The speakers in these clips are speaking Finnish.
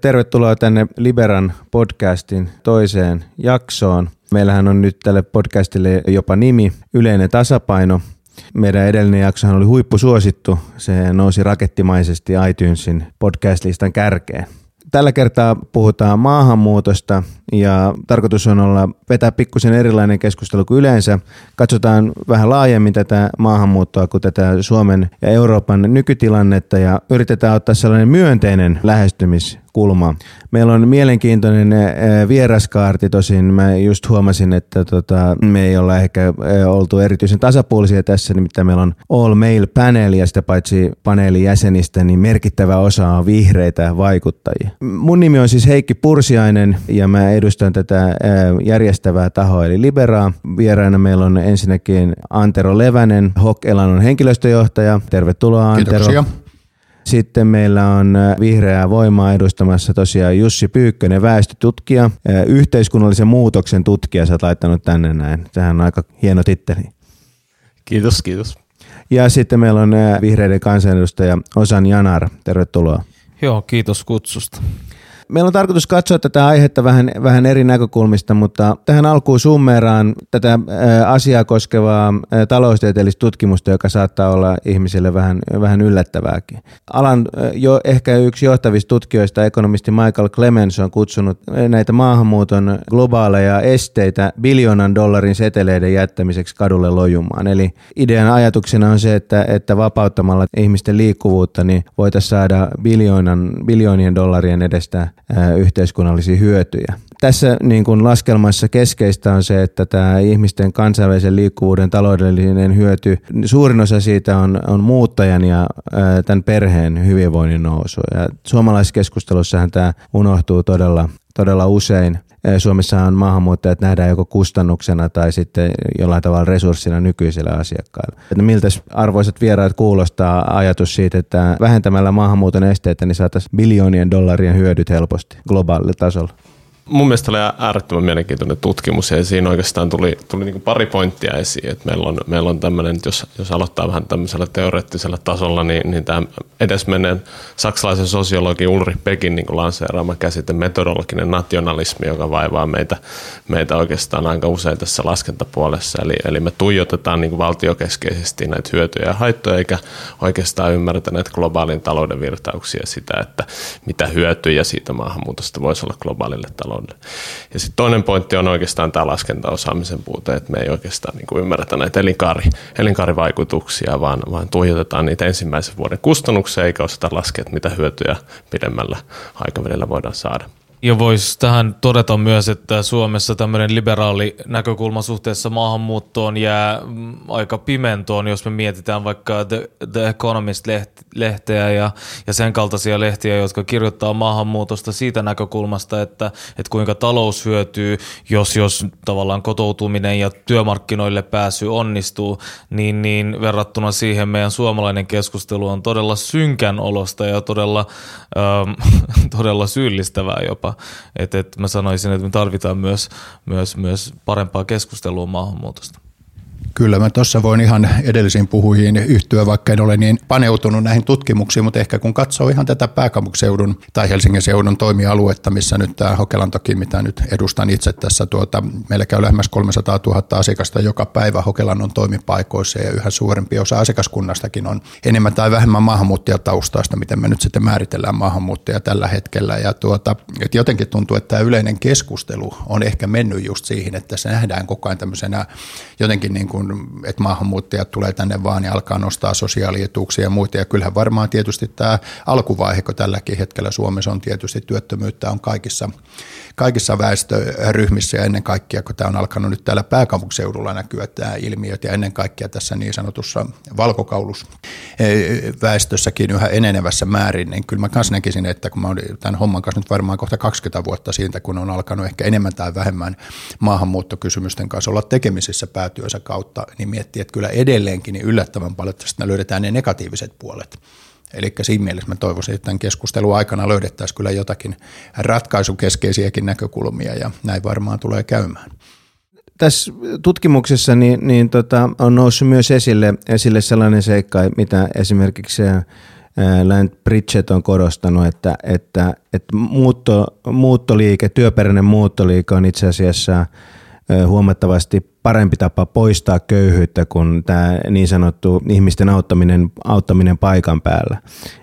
Tervetuloa tänne Liberan podcastin toiseen jaksoon. Meillähän on nyt tälle podcastille jopa nimi Yleinen tasapaino. Meidän edellinen jaksohan oli huippusuosittu. Se nousi rakettimaisesti iTunesin podcast-listan kärkeen. Tällä kertaa puhutaan maahanmuutosta ja tarkoitus on olla vetää pikkusen erilainen keskustelu kuin yleensä. Katsotaan vähän laajemmin tätä maahanmuuttoa kuin tätä Suomen ja Euroopan nykytilannetta ja yritetään ottaa sellainen myönteinen lähestymis kulma. Meillä on mielenkiintoinen eh, vieraskaarti, tosin mä just huomasin, että tota, me ei olla ehkä eh, oltu erityisen tasapuolisia tässä, nimittäin meillä on all male panel ja sitä paitsi paneelin jäsenistä, niin merkittävä osa on vihreitä vaikuttajia. Mun nimi on siis Heikki Pursiainen ja mä edustan tätä eh, järjestävää tahoa eli Liberaa. Vieraana meillä on ensinnäkin Antero Levänen, Hok Elanon henkilöstöjohtaja. Tervetuloa Antero. Kiitoksia. Sitten meillä on äh, vihreää voimaa edustamassa tosiaan Jussi Pyykkönen, väestötutkija, äh, yhteiskunnallisen muutoksen tutkija, sä oot laittanut tänne näin. Tähän on aika hieno titteli. Kiitos, kiitos. Ja sitten meillä on äh, vihreiden kansanedustaja Osan Janar, tervetuloa. Joo, kiitos kutsusta. Meillä on tarkoitus katsoa tätä aihetta vähän, vähän eri näkökulmista, mutta tähän alkuun summeeraan tätä asiaa koskevaa taloustieteellistä tutkimusta, joka saattaa olla ihmisille vähän, vähän yllättävääkin. Alan jo ehkä yksi johtavista tutkijoista, ekonomisti Michael Clemens, on kutsunut näitä maahanmuuton globaaleja esteitä biljoonan dollarin seteleiden jättämiseksi kadulle lojumaan. Eli idean ajatuksena on se, että, että vapauttamalla ihmisten liikkuvuutta niin voitaisiin saada biljoonan, biljoonien dollarien edestä yhteiskunnallisia hyötyjä. Tässä niin kuin laskelmassa keskeistä on se, että tämä ihmisten kansainvälisen liikkuvuuden taloudellinen hyöty, suurin osa siitä on, on muuttajan ja tämän perheen hyvinvoinnin nousu. Ja suomalaisessa keskustelussahan tämä unohtuu todella, todella usein. Suomessa on maahanmuuttajat nähdään joko kustannuksena tai sitten jollain tavalla resurssina nykyisille asiakkaille. Että miltä arvoisat vieraat kuulostaa ajatus siitä, että vähentämällä maahanmuuton esteitä niin saataisiin biljoonien dollarien hyödyt helposti globaalilla tasolla? Mun mielestä oli äärettömän mielenkiintoinen tutkimus ja siinä oikeastaan tuli, tuli niin pari pointtia esiin. Että meillä on, meillä on tämmöinen, jos, jos aloittaa vähän tämmöisellä teoreettisella tasolla, niin, niin tämä edesmenneen saksalaisen sosiologi Ulri Pekin niin lanseeraama käsite metodologinen nationalismi, joka vaivaa meitä, meitä oikeastaan aika usein tässä laskentapuolessa. Eli, eli me tuijotetaan niin valtiokeskeisesti näitä hyötyjä ja haittoja, eikä oikeastaan ymmärretä näitä globaalin talouden virtauksia sitä, että mitä hyötyjä siitä maahanmuutosta voisi olla globaalille taloudelle taloudelle. Ja sitten toinen pointti on oikeastaan tämä laskentaosaamisen puute, että me ei oikeastaan niin kuin ymmärretä näitä elinkaari, elinkaarivaikutuksia, vaan, vaan tuijotetaan niitä ensimmäisen vuoden kustannuksia, eikä osata laskea, mitä hyötyjä pidemmällä aikavälillä voidaan saada. Ja voisi tähän todeta myös, että Suomessa tämmöinen liberaali näkökulma suhteessa maahanmuuttoon jää mm, aika pimentoon, jos me mietitään vaikka The, The Economist-lehteä ja, ja sen kaltaisia lehtiä, jotka kirjoittaa maahanmuutosta siitä näkökulmasta, että, että kuinka talous hyötyy, jos, jos tavallaan kotoutuminen ja työmarkkinoille pääsy onnistuu, niin, niin verrattuna siihen meidän suomalainen keskustelu on todella synkän olosta ja todella, ähm, todella syyllistävää jopa jopa. Että et mä sanoisin, että me tarvitaan myös, myös, myös parempaa keskustelua maahanmuutosta. Kyllä mä tuossa voin ihan edellisiin puhujiin yhtyä, vaikka en ole niin paneutunut näihin tutkimuksiin, mutta ehkä kun katsoo ihan tätä pääkaupunkiseudun tai Helsingin seudun toimialuetta, missä nyt tämä Hokelantoki, mitä nyt edustan itse tässä, tuota, meillä käy lähemmäs 300 000 asiakasta joka päivä Hokelannon toimipaikoissa ja yhä suurempi osa asiakaskunnastakin on enemmän tai vähemmän maahanmuuttajataustaista, miten me nyt sitten määritellään maahanmuuttaja tällä hetkellä. Ja tuota, että jotenkin tuntuu, että tämä yleinen keskustelu on ehkä mennyt just siihen, että se nähdään koko ajan tämmöisenä jotenkin niin kuin että maahanmuuttajat tulee tänne vaan ja alkaa nostaa sosiaalietuuksia ja muita. Ja kyllähän varmaan tietysti tämä alkuvaihe, kun tälläkin hetkellä Suomessa on tietysti työttömyyttä on kaikissa, kaikissa väestöryhmissä ja ennen kaikkea, kun tämä on alkanut nyt täällä pääkaupunkiseudulla näkyä tämä ilmiöt ja ennen kaikkea tässä niin sanotussa valkokaulus väestössäkin yhä enenevässä määrin, niin kyllä mä kanssa näkisin, että kun mä olen tämän homman kanssa nyt varmaan kohta 20 vuotta siitä, kun on alkanut ehkä enemmän tai vähemmän maahanmuuttokysymysten kanssa olla tekemisissä päätyönsä kautta, niin miettii, että kyllä edelleenkin niin yllättävän paljon tästä löydetään ne negatiiviset puolet. Eli siinä mielessä mä toivoisin, että tämän keskustelun aikana löydettäisiin kyllä jotakin ratkaisukeskeisiäkin näkökulmia ja näin varmaan tulee käymään. Tässä tutkimuksessa niin, niin tota, on noussut myös esille, esille sellainen seikka, mitä esimerkiksi Land Bridget on korostanut, että, että, että muutto, muuttoliike, työperäinen muuttoliike on itse asiassa huomattavasti parempi tapa poistaa köyhyyttä kuin tämä niin sanottu ihmisten auttaminen, auttaminen paikan päällä.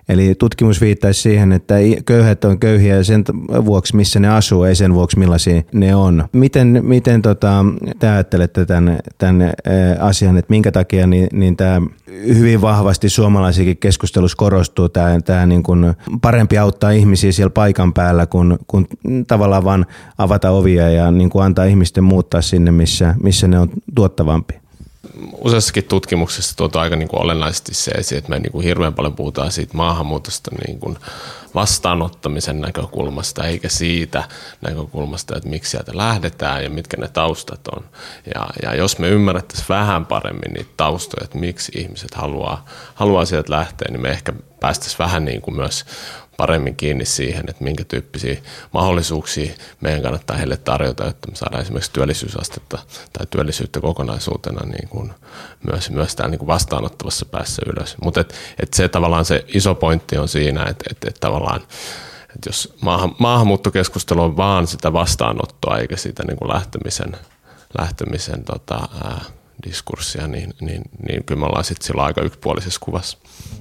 Eli tutkimus viittaisi siihen, että köyhät on köyhiä sen vuoksi, missä ne asuu, ei sen vuoksi, millaisia ne on. Miten, miten tota, te ajattelette tämän, tämän asian, että minkä takia niin, niin tämä hyvin vahvasti suomalaisikin keskustelussa korostuu tämä, tämä niin kuin parempi auttaa ihmisiä siellä paikan päällä, kun, kun tavallaan vaan avata ovia ja niin kuin antaa ihmisten muuttaa sinne, missä, missä ne on tuottavampi? Useassakin tutkimuksessa tuotu aika niin kuin olennaisesti se että me niin kuin hirveän paljon puhutaan siitä maahanmuutosta niin kuin vastaanottamisen näkökulmasta, eikä siitä näkökulmasta, että miksi sieltä lähdetään ja mitkä ne taustat on. Ja, ja jos me ymmärrettäisiin vähän paremmin niitä taustoja, että miksi ihmiset haluaa, haluaa sieltä lähteä, niin me ehkä päästäisiin vähän niin kuin myös paremmin kiinni siihen, että minkä tyyppisiä mahdollisuuksia meidän kannattaa heille tarjota, että me saadaan esimerkiksi työllisyysastetta tai työllisyyttä kokonaisuutena niin kuin myös, myös täällä niin kuin vastaanottavassa päässä ylös. Mutta et, et se tavallaan se iso pointti on siinä, että et, et tavallaan että jos maahan, maahanmuuttokeskustelu on vaan sitä vastaanottoa eikä sitä niin kuin lähtemisen, lähtemisen tota, ää, diskurssia, niin, niin, niin kyllä me ollaan sitten sillä aika yksipuolisessa kuvassa.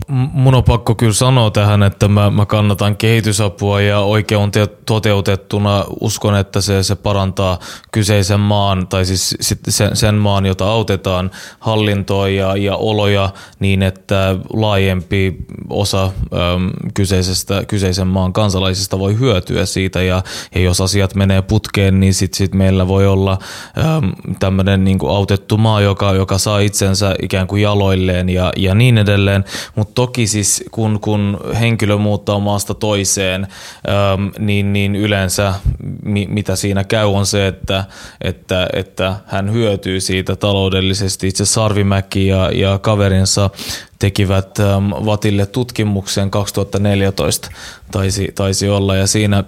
Mun on pakko kyllä sanoa tähän, että mä, mä kannatan kehitysapua ja oikein toteutettuna uskon, että se, se parantaa kyseisen maan tai siis sen, sen maan, jota autetaan hallintoa ja, ja oloja niin, että laajempi osa äm, kyseisestä, kyseisen maan kansalaisista voi hyötyä siitä ja, ja jos asiat menee putkeen, niin sitten sit meillä voi olla äm, tämmöinen niin autettu maa, joka, joka saa itsensä ikään kuin jaloilleen ja, ja niin edelleen. Mutta toki siis kun, kun henkilö muuttaa maasta toiseen, äm, niin, niin yleensä mi, mitä siinä käy on se, että, että, että hän hyötyy siitä taloudellisesti. Itse Sarvimäki ja, ja kaverinsa tekivät äm, Vatille tutkimuksen 2014 taisi, taisi olla ja siinä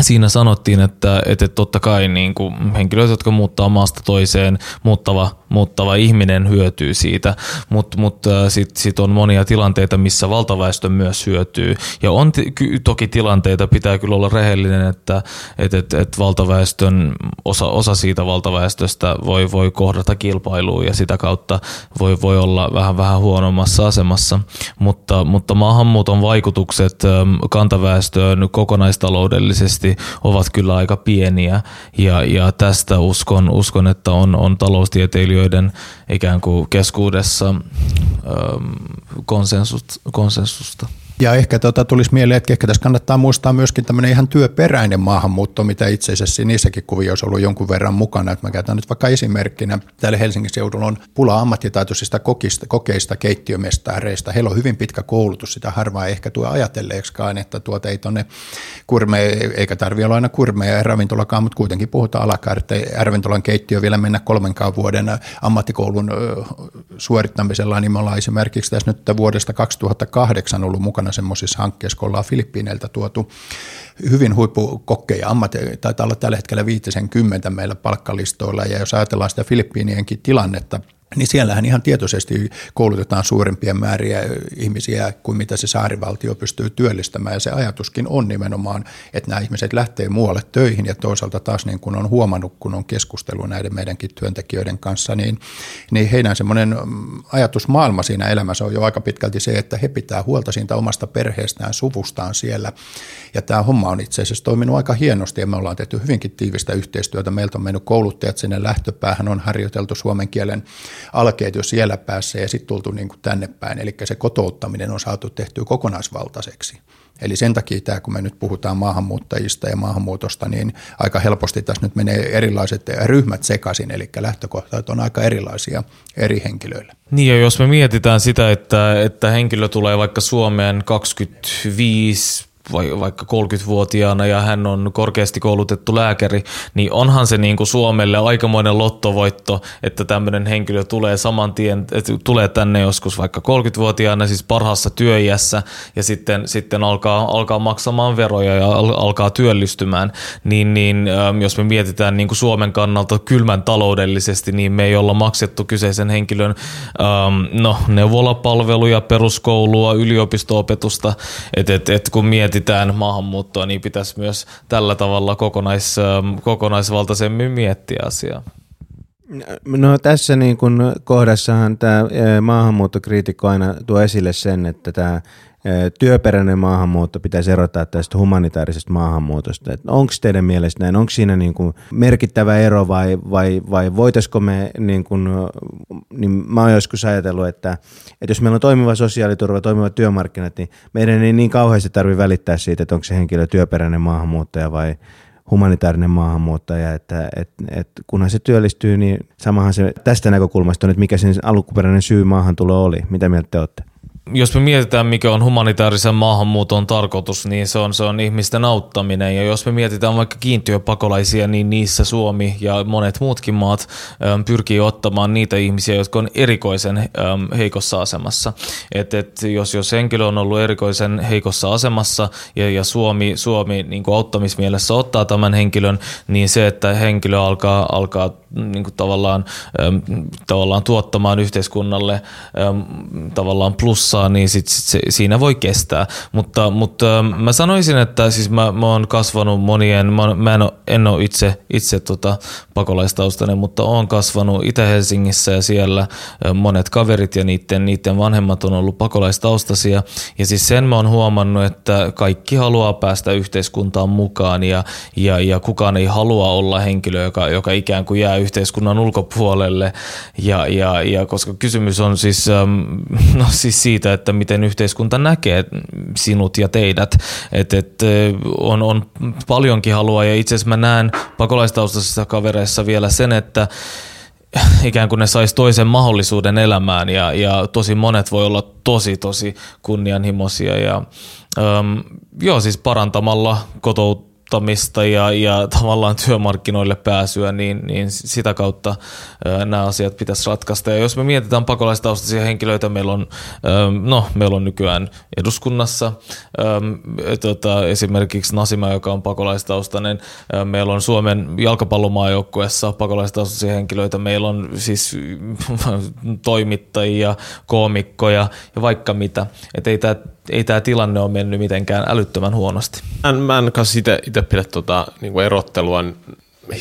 siinä sanottiin, että, että totta kai niin kuin henkilöt, jotka muuttaa maasta toiseen, muuttava, muuttava ihminen hyötyy siitä, mutta mut, äh, sitten sit on monia tilanteita, missä valtaväestö myös hyötyy. Ja on t- toki tilanteita, pitää kyllä olla rehellinen, että et, et, et valtaväestön, osa, osa siitä valtaväestöstä voi, voi kohdata kilpailua ja sitä kautta voi, voi olla vähän vähän huonommassa asemassa, mutta, mutta maahanmuuton vaikutukset kantaväestöön kokonaistaloudellisesti taloudellisesti ovat kyllä aika pieniä ja, ja tästä uskon, uskon, että on, on taloustieteilijöiden ikään kuin keskuudessa ähm, konsensusta. Ja ehkä tota tulisi mieleen, että ehkä tässä kannattaa muistaa myöskin tämmöinen ihan työperäinen maahanmuutto, mitä itse asiassa niissäkin kuvioissa on ollut jonkun verran mukana. Että mä käytän nyt vaikka esimerkkinä. Täällä Helsingin seudulla on pula ammattitaitoisista kokista, kokeista, keittiömestareista. Heillä on hyvin pitkä koulutus, sitä harvaa ehkä tuo ajatelleeksikaan, että tuota ei tuonne kurme, eikä tarvitse olla aina kurmeja ja ravintolakaan, mutta kuitenkin puhutaan alakarte. Ravintolan keittiö vielä mennä kolmenkaan vuoden ammattikoulun suorittamisella, niin me ollaan esimerkiksi tässä nyt vuodesta 2008 ollut mukana semmoisissa hankkeissa, kun ollaan Filippiineiltä tuotu hyvin huippukokkeja, ammatti, taitaa olla tällä hetkellä 50 meillä palkkalistoilla, ja jos ajatellaan sitä Filippiinienkin tilannetta, niin siellähän ihan tietoisesti koulutetaan suurempia määriä ihmisiä kuin mitä se saarivaltio pystyy työllistämään. Ja se ajatuskin on nimenomaan, että nämä ihmiset lähtee muualle töihin ja toisaalta taas niin kuin on huomannut, kun on keskustellut näiden meidänkin työntekijöiden kanssa, niin, niin heidän semmoinen ajatusmaailma siinä elämässä on jo aika pitkälti se, että he pitää huolta siitä omasta perheestään, suvustaan siellä. Ja tämä homma on itse asiassa toiminut aika hienosti ja me ollaan tehty hyvinkin tiivistä yhteistyötä. Meiltä on mennyt kouluttajat sinne lähtöpäähän, on harjoiteltu suomen kielen alkeet siellä päässä ja sitten tultu niin kuin tänne päin. Eli se kotouttaminen on saatu tehtyä kokonaisvaltaiseksi. Eli sen takia tämä, kun me nyt puhutaan maahanmuuttajista ja maahanmuutosta, niin aika helposti tässä nyt menee erilaiset ryhmät sekaisin, eli lähtökohtat on aika erilaisia eri henkilöille. Niin ja jos me mietitään sitä, että, että henkilö tulee vaikka Suomeen 25 vaikka 30-vuotiaana ja hän on korkeasti koulutettu lääkäri, niin onhan se niin kuin Suomelle aikamoinen lottovoitto, että tämmöinen henkilö tulee saman tien, tulee tänne joskus vaikka 30-vuotiaana, siis parhaassa työiässä ja sitten, sitten alkaa, alkaa maksamaan veroja ja alkaa työllistymään, niin, niin ähm, jos me mietitään niin kuin Suomen kannalta kylmän taloudellisesti, niin me ei olla maksettu kyseisen henkilön ähm, no, neuvolapalveluja, peruskoulua, yliopisto-opetusta, että et, et kun mietitään mietitään maahanmuuttoa, niin pitäisi myös tällä tavalla kokonais, ähm, kokonaisvaltaisemmin miettiä asiaa. No tässä niin kun kohdassahan tämä maahanmuuttokriitikko aina tuo esille sen, että tämä työperäinen maahanmuutto pitäisi erottaa tästä humanitaarisesta maahanmuutosta. Onko teidän mielestä näin? Onko siinä niin kuin merkittävä ero vai, vai, vai voitaisiko me, niin kuin, niin mä oon joskus ajatellut, että, että jos meillä on toimiva sosiaaliturva, toimivat työmarkkinat, niin meidän ei niin kauheasti tarvitse välittää siitä, että onko se henkilö työperäinen maahanmuuttaja vai humanitaarinen maahanmuuttaja, että et, et, kunhan se työllistyy, niin samahan se tästä näkökulmasta on, että mikä sen alkuperäinen syy maahantulo oli. Mitä mieltä te olette? Jos me mietitään, mikä on humanitaarisen maahanmuuton tarkoitus, niin se on, se on ihmisten auttaminen. Ja jos me mietitään vaikka kiintiöpakolaisia, niin niissä Suomi ja monet muutkin maat äm, pyrkii ottamaan niitä ihmisiä, jotka on erikoisen äm, heikossa asemassa. Et, et jos, jos henkilö on ollut erikoisen heikossa asemassa ja, ja Suomi, Suomi niin kuin auttamismielessä ottaa tämän henkilön, niin se, että henkilö alkaa, alkaa niin kuin tavallaan, äm, tavallaan tuottamaan yhteiskunnalle äm, tavallaan plussaa, niin sit, sit se, siinä voi kestää. Mutta, mutta äm, mä sanoisin, että siis mä, mä oon kasvanut monien, mä, mä en, ole, en ole itse, itse tota pakolaistaustainen, mutta oon kasvanut Itä-Helsingissä ja siellä äm, monet kaverit ja niiden, niiden vanhemmat on ollut pakolaistaustaisia. Ja siis sen mä oon huomannut, että kaikki haluaa päästä yhteiskuntaan mukaan ja, ja, ja kukaan ei halua olla henkilö, joka, joka ikään kuin jää yhteiskunnan ulkopuolelle. Ja, ja, ja koska kysymys on siis, ähm, no siis siitä, että miten yhteiskunta näkee sinut ja teidät. Et, et, äh, on, on paljonkin halua ja itse asiassa mä näen pakolaistaustaisissa kavereissa vielä sen, että ikään kuin ne sais toisen mahdollisuuden elämään ja, ja tosi monet voi olla tosi tosi kunnianhimoisia ja ähm, joo siis parantamalla kotout kotouttamista ja, ja tavallaan työmarkkinoille pääsyä, niin, niin sitä kautta ää, nämä asiat pitäisi ratkaista. Ja jos me mietitään pakolaistaustaisia henkilöitä, meillä on, no, meillä on nykyään eduskunnassa ää, tota, esimerkiksi Nasima, joka on pakolaistaustainen. Meillä on Suomen jalkapallomaajoukkueessa pakolaistaustaisia henkilöitä. Meillä on siis toimittajia, koomikkoja ja vaikka mitä. Että ei tämä ei tämä tilanne ole mennyt mitenkään älyttömän huonosti. Mä en, mä en kanssa itse pidä tota, niin kuin erottelua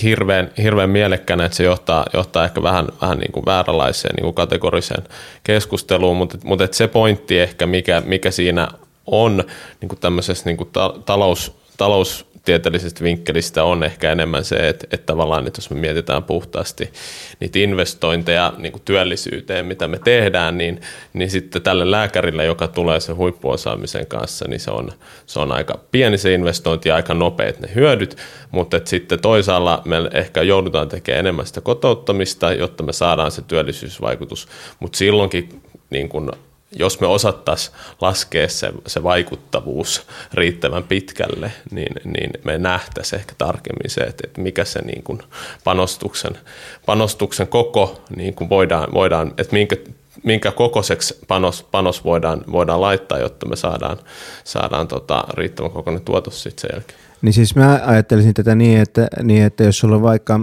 hirveän, hirveän mielekkänä, että se johtaa, johtaa ehkä vähän, vähän niin kuin vääränlaiseen niin kuin kategoriseen keskusteluun, mutta, mutta se pointti ehkä, mikä, mikä siinä on niin kuin tämmöisessä niin kuin ta, talous, talous tieteellisestä vinkkelistä on ehkä enemmän se, että, että tavallaan, että jos me mietitään puhtaasti niitä investointeja niin kuin työllisyyteen, mitä me tehdään, niin, niin sitten tälle lääkärille, joka tulee sen huippuosaamisen kanssa, niin se on, se on aika pieni se investointi ja aika nopeat ne hyödyt, mutta että sitten toisaalla me ehkä joudutaan tekemään enemmän sitä kotouttamista, jotta me saadaan se työllisyysvaikutus, mutta silloinkin niin kuin jos me osattaisiin laskea se, se vaikuttavuus riittävän pitkälle, niin, niin me nähtäisiin ehkä tarkemmin se, että, että mikä se niin kuin panostuksen, panostuksen koko niin kuin voidaan, voidaan, että minkä, minkä kokoiseksi panos, panos voidaan, voidaan laittaa, jotta me saadaan, saadaan tota riittävän kokoinen tuotos sitten sen jälkeen. Niin siis mä ajattelisin tätä niin, että, niin, että jos sulla on vaikka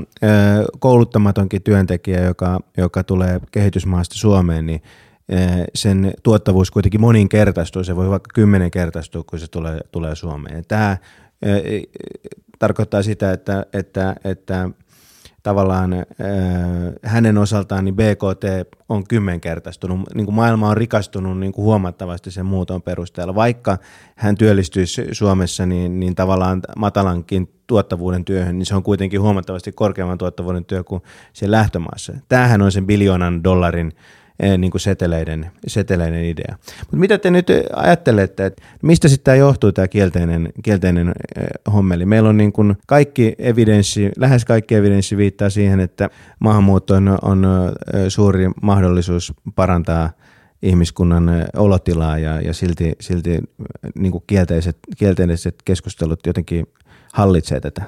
kouluttamatonkin työntekijä, joka, joka tulee kehitysmaasta Suomeen, niin sen tuottavuus kuitenkin moninkertaistuu, se voi vaikka kymmenenkertaistua, kun se tulee, tulee Suomeen. Tämä eh, tarkoittaa sitä, että, että, että tavallaan äh, hänen osaltaan niin BKT on kymmenkertaistunut, niin kuin maailma on rikastunut niin kuin huomattavasti sen muuton perusteella. Vaikka hän työllistyisi Suomessa, niin, niin tavallaan matalankin tuottavuuden työhön, niin se on kuitenkin huomattavasti korkeamman tuottavuuden työ kuin siellä lähtömaassa. Tämähän on sen biljoonan dollarin Eh, niin kuin seteleiden, seteleiden idea. Mutta mitä te nyt ajattelette, että mistä sitten tämä johtuu tämä kielteinen, kielteinen eh, hommeli? Meillä on niin kuin kaikki evidenssi, lähes kaikki evidenssi viittaa siihen, että maahanmuutto on, on eh, suuri mahdollisuus parantaa ihmiskunnan olotilaa ja, ja silti, silti niin kuin kielteiset, kielteiset keskustelut jotenkin hallitsee tätä.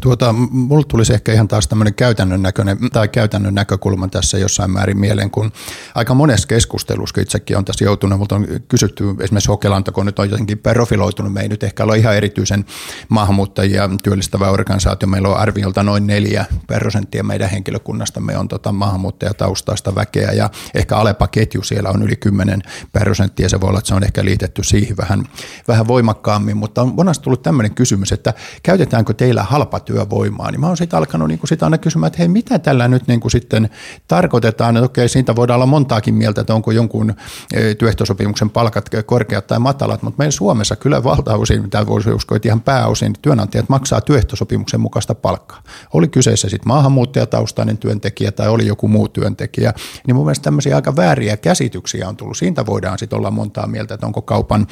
Tuota, mulla tulisi ehkä ihan taas tämmöinen käytännön, näköinen, tai käytännön näkökulma tässä jossain määrin mieleen, kun aika monessa keskustelussa itsekin on tässä joutunut, mutta on kysytty esimerkiksi Hokelanta, kun nyt on jotenkin profiloitunut, me ei nyt ehkä ole ihan erityisen maahanmuuttajia työllistävä organisaatio, meillä on arviolta noin neljä prosenttia meidän henkilökunnasta, me on tota maahanmuuttajataustaista väkeä ja ehkä Alepa ketju siellä on yli 10 prosenttia, se voi olla, että se on ehkä liitetty siihen vähän, vähän voimakkaammin, mutta on monesti tullut tämmöinen kysymys, että käytetäänkö teillä halpa halpatyövoimaa, niin mä oon sitten alkanut niin kuin sitä aina kysymään, että hei, mitä tällä nyt niin kuin sitten tarkoitetaan, että okei, siitä voidaan olla montaakin mieltä, että onko jonkun e, työehtosopimuksen palkat korkeat tai matalat, mutta meillä Suomessa kyllä valtaosin, mitä voisi uskoa, että ihan pääosin työnantajat maksaa työehtosopimuksen mukaista palkkaa. Oli kyseessä sitten maahanmuuttajataustainen työntekijä tai oli joku muu työntekijä, niin mun mielestä tämmöisiä aika vääriä käsityksiä on tullut. Siitä voidaan sitten olla montaa mieltä, että onko kaupan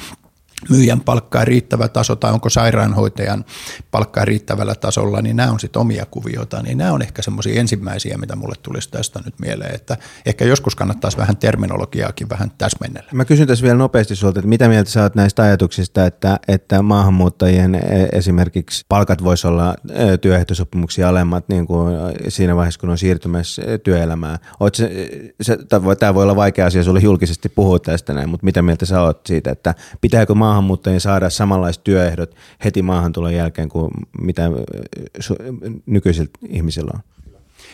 myyjän palkkaa riittävä taso tai onko sairaanhoitajan palkkaa riittävällä tasolla, niin nämä on sitten omia kuvioita. Niin nämä on ehkä semmoisia ensimmäisiä, mitä mulle tulisi tästä nyt mieleen, että ehkä joskus kannattaisi vähän terminologiaakin vähän täsmennellä. Mä kysyn tässä vielä nopeasti sulta, että mitä mieltä sä oot näistä ajatuksista, että, että maahanmuuttajien esimerkiksi palkat voisi olla työehtosopimuksia alemmat niin kuin siinä vaiheessa, kun on siirtymässä työelämään. Oot se, se, tämä voi olla vaikea asia sulle julkisesti puhua tästä näin, mutta mitä mieltä sä oot siitä, että pitääkö maahanmuuttajien saada samanlaiset työehdot heti maahantulon jälkeen kuin mitä nykyisillä ihmisillä on?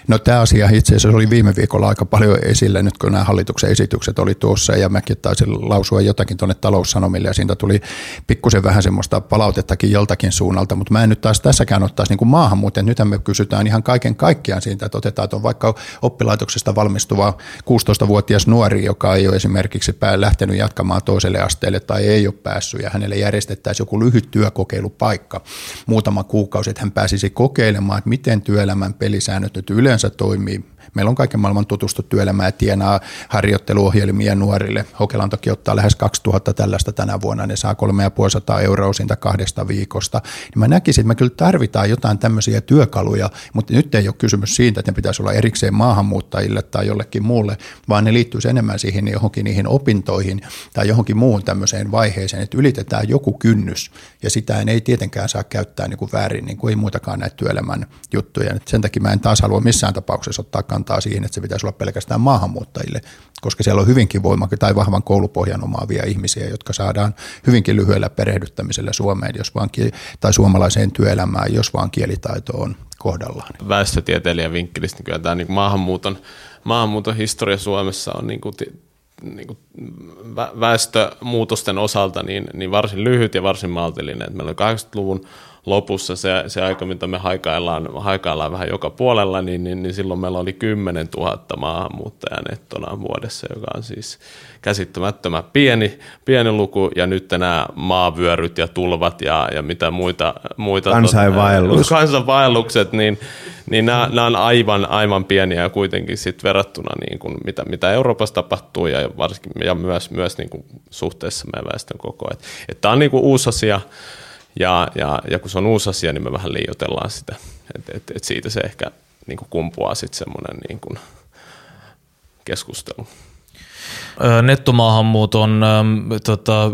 No tämä asia itse asiassa oli viime viikolla aika paljon esillä nyt kun nämä hallituksen esitykset oli tuossa ja mäkin taisin lausua jotakin tuonne taloussanomille ja siitä tuli pikkusen vähän semmoista palautettakin joltakin suunnalta, mutta mä en nyt taas tässäkään ottaisi niin kuin maahanmuuteen. Nythän me kysytään ihan kaiken kaikkiaan siitä, että otetaan, että on vaikka oppilaitoksesta valmistuva 16-vuotias nuori, joka ei ole esimerkiksi pää lähtenyt jatkamaan toiselle asteelle tai ei ole päässyt ja hänelle järjestettäisiin joku lyhyt työkokeilupaikka muutama kuukausi, että hän pääsisi kokeilemaan, että miten työelämän pelisäännöt nyt yle yleensä toimii. Meillä on kaiken maailman tutustu työelämää ja tienaa harjoitteluohjelmia nuorille. Hokelan toki ottaa lähes 2000 tällaista tänä vuonna, ne saa 3500 euroa siitä kahdesta viikosta. Niin mä näkisin, että me kyllä tarvitaan jotain tämmöisiä työkaluja, mutta nyt ei ole kysymys siitä, että ne pitäisi olla erikseen maahanmuuttajille tai jollekin muulle, vaan ne liittyisi enemmän siihen johonkin niihin opintoihin tai johonkin muuhun tämmöiseen vaiheeseen, että ylitetään joku kynnys ja sitä ei tietenkään saa käyttää niin kuin väärin, niin kuin ei muitakaan näitä työelämän juttuja. Sen takia mä en taas halua missään tapauksessa ottaa kantaa siihen, että se pitäisi olla pelkästään maahanmuuttajille, koska siellä on hyvinkin voimakka tai vahvan koulupohjan omaavia ihmisiä, jotka saadaan hyvinkin lyhyellä perehdyttämisellä Suomeen jos vaan, tai suomalaiseen työelämään, jos vaan kielitaito on kohdallaan. Väestötieteilijän vinkkelistä niin kyllä tämä niin maahanmuuton, maahanmuuton historia Suomessa on niin kuin niin kuin väestömuutosten osalta niin, niin varsin lyhyt ja varsin maltillinen. Meillä on 80-luvun lopussa se, se aika, mitä me haikaillaan, haikaillaan vähän joka puolella, niin, niin, niin silloin meillä oli 10 000 maahanmuuttajaa nettona vuodessa, joka on siis käsittämättömän pieni, pieni luku, ja nyt nämä maavyöryt ja tulvat ja, ja mitä muita, muita kansainvaellus. tota, kansainvaellukset, niin, niin nämä, nämä on aivan, aivan pieniä kuitenkin sit verrattuna niin kuin mitä, mitä Euroopassa tapahtuu ja, varsinkin, ja myös, myös niin kuin suhteessa meidän väestön koko. Tämä on niin kuin uusi asia, ja, ja, ja kun se on uusi asia, niin me vähän liioitellaan sitä. Et, et, et siitä se ehkä niin kumpuaa sitten semmoinen niin keskustelu. Nettomaahanmuuton tota,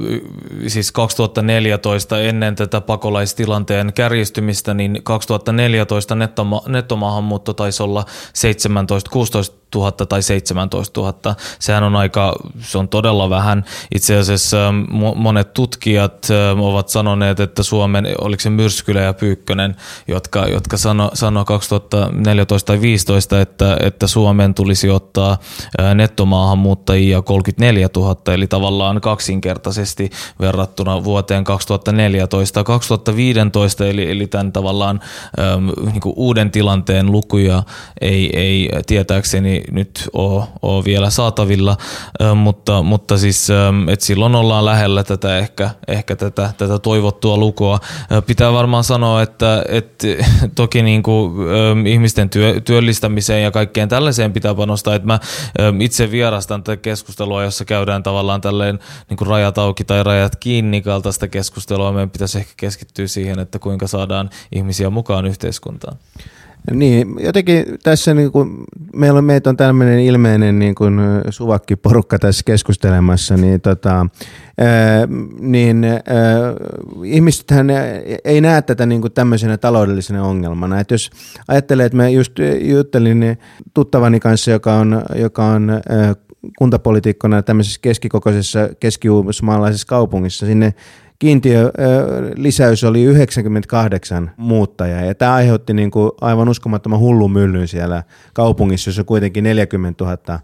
siis 2014 ennen tätä pakolaistilanteen kärjistymistä, niin 2014 nettoma, nettomaahanmuutto taisi olla 17 16 000 tai 17 000. Sehän on aika, se on todella vähän. Itse asiassa monet tutkijat ovat sanoneet, että Suomen, oliko se Myrskylä ja Pyykkönen, jotka, jotka sanoi sano 2014 tai 2015, että, että Suomen tulisi ottaa nettomaahanmuuttajia 34 000, eli tavallaan kaksinkertaisesti verrattuna vuoteen 2014. 2015, eli, eli tämän tavallaan niin uuden tilanteen lukuja ei, ei tietääkseni nyt ole, ole vielä saatavilla, mutta, mutta siis et silloin ollaan lähellä tätä ehkä, ehkä tätä, tätä toivottua lukua. Pitää varmaan sanoa, että, että toki niin kuin, ihmisten työ, työllistämiseen ja kaikkeen tällaiseen pitää panostaa, että mä itse vierastan tätä keskustelua, jossa käydään tavallaan tälleen niin kuin rajat auki tai rajat kiinni kaltaista keskustelua. Meidän pitäisi ehkä keskittyä siihen, että kuinka saadaan ihmisiä mukaan yhteiskuntaan. Niin, jotenkin tässä niin kuin, meillä on, meitä on tämmöinen ilmeinen niin kuin suvakkiporukka tässä keskustelemassa, niin, tota, ää, niin ää, ihmisethän ei näe tätä niin kuin tämmöisenä taloudellisena ongelmana. Et jos ajattelee, että mä just juttelin tuttavani kanssa, joka on, joka on ää, kuntapolitiikkona tämmöisessä keskikokoisessa keskiuusmaalaisessa kaupungissa, sinne kiintiö lisäys oli 98 muuttajaa. Ja tämä aiheutti niin kuin aivan uskomattoman hullun myllyn siellä kaupungissa, jossa kuitenkin 40 000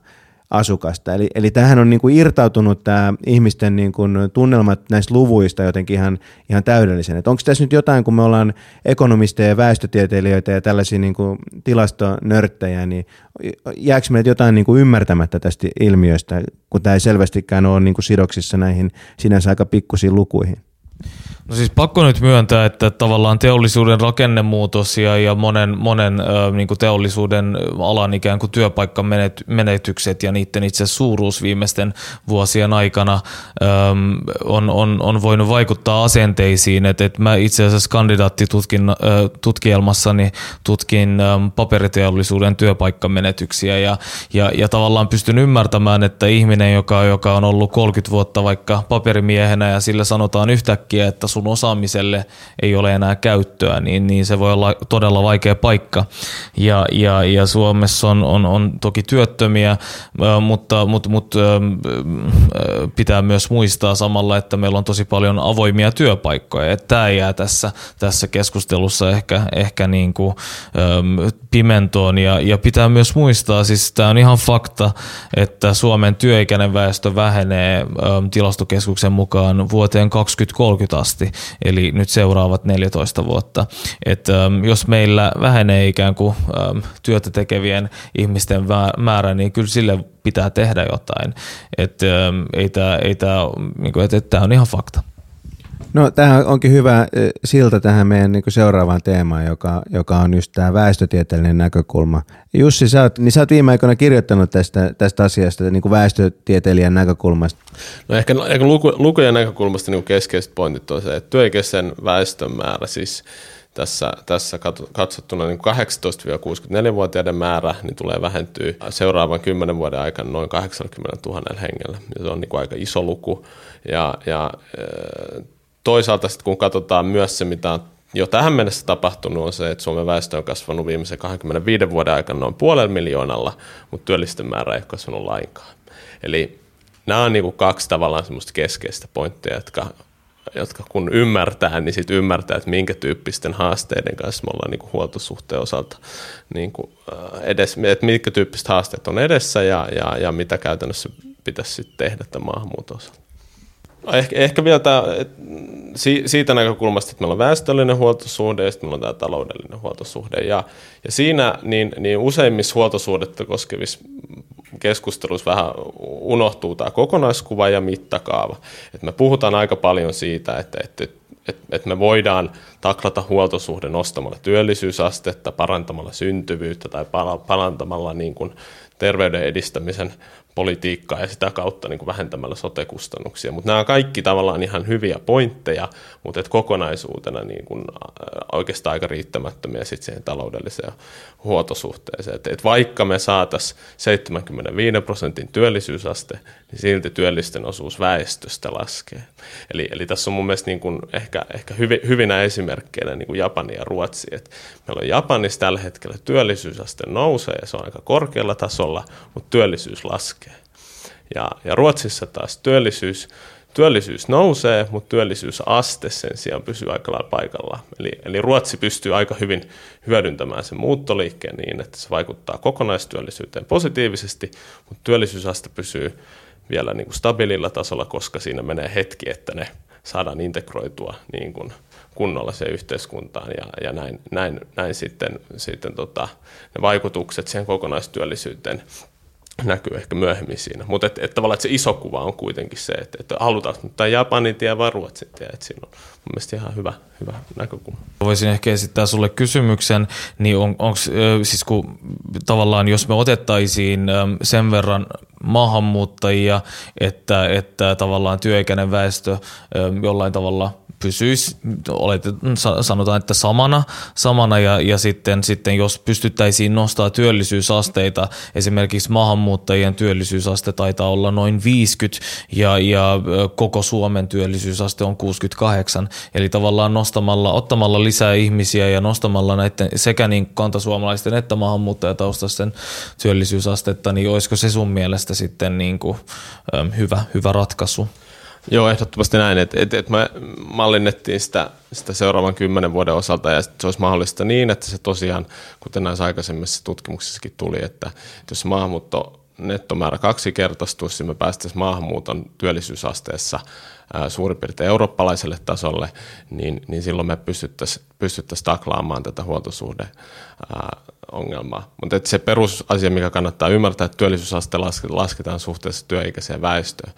asukasta. Eli, eli tähän on niin kuin irtautunut tämä ihmisten niin kuin tunnelmat näistä luvuista jotenkin ihan, ihan täydellisen. Onko tässä nyt jotain, kun me ollaan ekonomisteja ja väestötieteilijöitä ja tällaisia niin kuin tilastonörttejä, niin jääkö meiltä jotain niin kuin ymmärtämättä tästä ilmiöstä, kun tämä ei selvästikään ole niin kuin sidoksissa näihin sinänsä aika pikkusiin lukuihin? No siis pakko nyt myöntää, että tavallaan teollisuuden rakennemuutos ja, ja monen, monen ö, niin kuin teollisuuden alan ikään kuin työpaikkamenetykset ja niiden itse suuruus viimeisten vuosien aikana ö, on, on, on voinut vaikuttaa asenteisiin. Et, et mä itse asiassa kandidaattitutkielmassani tutkin ö, paperiteollisuuden työpaikkamenetyksiä ja, ja, ja tavallaan pystyn ymmärtämään, että ihminen, joka, joka on ollut 30 vuotta vaikka paperimiehenä ja sillä sanotaan yhtäkkiä, että sun osaamiselle ei ole enää käyttöä, niin, niin se voi olla todella vaikea paikka. Ja, ja, ja Suomessa on, on, on toki työttömiä, mutta, mutta, mutta pitää myös muistaa samalla, että meillä on tosi paljon avoimia työpaikkoja. Että tämä jää tässä, tässä keskustelussa ehkä, ehkä niin kuin, pimentoon ja, ja pitää myös muistaa, siis tämä on ihan fakta, että Suomen työikäinen väestö vähenee tilastokeskuksen mukaan vuoteen 2030 asti asti, eli nyt seuraavat 14 vuotta. Et, ähm, jos meillä vähenee ikään kuin ähm, työtä tekevien ihmisten määrä, niin kyllä sille pitää tehdä jotain. Et, ähm, ei tämä ei tää, niin kuin, et, et, on ihan fakta. No tämähän onkin hyvä silta tähän meidän niin seuraavaan teemaan, joka, joka on just tämä väestötieteellinen näkökulma. Jussi, sä oot, niin sä oot viime aikoina kirjoittanut tästä, tästä asiasta niin kuin väestötieteilijän näkökulmasta. No ehkä, ehkä luku, lukujen näkökulmasta niin keskeiset pointit on se, että työikäisen väestön määrä siis tässä, tässä katsottuna niin 18-64-vuotiaiden määrä niin tulee vähentyä seuraavan 10 vuoden aikana noin 80 000 hengellä. Ja se on niin kuin aika iso luku. Ja, ja toisaalta sitten kun katsotaan myös se, mitä on jo tähän mennessä tapahtunut, on se, että Suomen väestö on kasvanut viimeisen 25 vuoden aikana noin puolella miljoonalla, mutta työllisten määrä ei ole kasvanut lainkaan. Eli nämä on niin kuin kaksi tavallaan semmoista keskeistä pointtia, jotka, jotka kun ymmärtää, niin sitten ymmärtää, että minkä tyyppisten haasteiden kanssa me ollaan niin kuin huoltosuhteen osalta niin kuin edes, että mitkä tyyppiset haasteet on edessä ja, ja, ja mitä käytännössä pitäisi sitten tehdä tämän maahanmuuton osalta. No ehkä, vielä tämä, siitä näkökulmasta, että meillä on väestöllinen huoltosuhde ja sitten meillä on tämä taloudellinen huoltosuhde. Ja, ja siinä niin, niin useimmissa huoltosuhdetta koskevissa keskusteluissa vähän unohtuu tämä kokonaiskuva ja mittakaava. Et me puhutaan aika paljon siitä, että, että, että, että me voidaan taklata huoltosuhde nostamalla työllisyysastetta, parantamalla syntyvyyttä tai parantamalla niin kuin terveyden edistämisen politiikkaa ja sitä kautta niin kuin vähentämällä sote-kustannuksia. Mutta nämä kaikki tavallaan ihan hyviä pointteja, mutta et kokonaisuutena niin kuin oikeastaan aika riittämättömiä sit siihen taloudelliseen huoltosuhteeseen. Et, et vaikka me saataisiin 75 prosentin työllisyysaste, niin silti työllisten osuus väestöstä laskee. Eli, eli tässä on mun mielestä niin kuin ehkä, ehkä hyvi, hyvinä esimerkkeinä niin kuin Japani ja Ruotsi. Et meillä on Japanissa tällä hetkellä työllisyysaste nousee ja se on aika korkealla tasolla, mutta työllisyys laskee. Ja, ja Ruotsissa taas työllisyys, työllisyys nousee, mutta työllisyysaste sen sijaan pysyy aika lailla paikallaan. Eli, eli Ruotsi pystyy aika hyvin hyödyntämään sen muuttoliikkeen niin, että se vaikuttaa kokonaistyöllisyyteen positiivisesti, mutta työllisyysaste pysyy vielä niin kuin stabiililla tasolla, koska siinä menee hetki, että ne saadaan integroitua niin kuin kunnolla se yhteiskuntaan ja, ja näin, näin, näin sitten, sitten tota, ne vaikutukset siihen kokonaistyöllisyyteen näkyy ehkä myöhemmin siinä. Mutta et, et tavallaan että se iso kuva on kuitenkin se, että, että halutaanko nyt tämä Japanin tie vai Ruotsin tie. Että siinä on mun mielestä ihan hyvä, hyvä näkökulma. Voisin ehkä esittää sulle kysymyksen, niin on, onko siis kun tavallaan jos me otettaisiin sen verran maahanmuuttajia, että, että tavallaan työikäinen väestö jollain tavalla pysyisi, oletetaan, sanotaan, että samana, samana ja, ja sitten, sitten jos pystyttäisiin nostaa työllisyysasteita, esimerkiksi maahanmuuttajien työllisyysaste taitaa olla noin 50 ja, ja koko Suomen työllisyysaste on 68, eli tavallaan nostamalla, ottamalla lisää ihmisiä ja nostamalla näiden sekä niin kantasuomalaisten että maahanmuuttajataustaisten työllisyysastetta, niin olisiko se sun mielestä sitten niin kuin, hyvä, hyvä ratkaisu? Joo, ehdottomasti näin, että et, et me mallinnettiin sitä, sitä seuraavan kymmenen vuoden osalta ja se olisi mahdollista niin, että se tosiaan, kuten näissä aikaisemmissa tutkimuksissakin tuli, että, että jos maahanmuutto nettomäärä kaksinkertaistuisi, me päästäisiin maahanmuuton työllisyysasteessa suurin piirtein eurooppalaiselle tasolle, niin, niin silloin me pystyttäisiin pystyttäisi taklaamaan tätä huoltosuhde ongelmaa. Mutta se perusasia, mikä kannattaa ymmärtää, että työllisyysaste lasketaan suhteessa työikäiseen väestöön.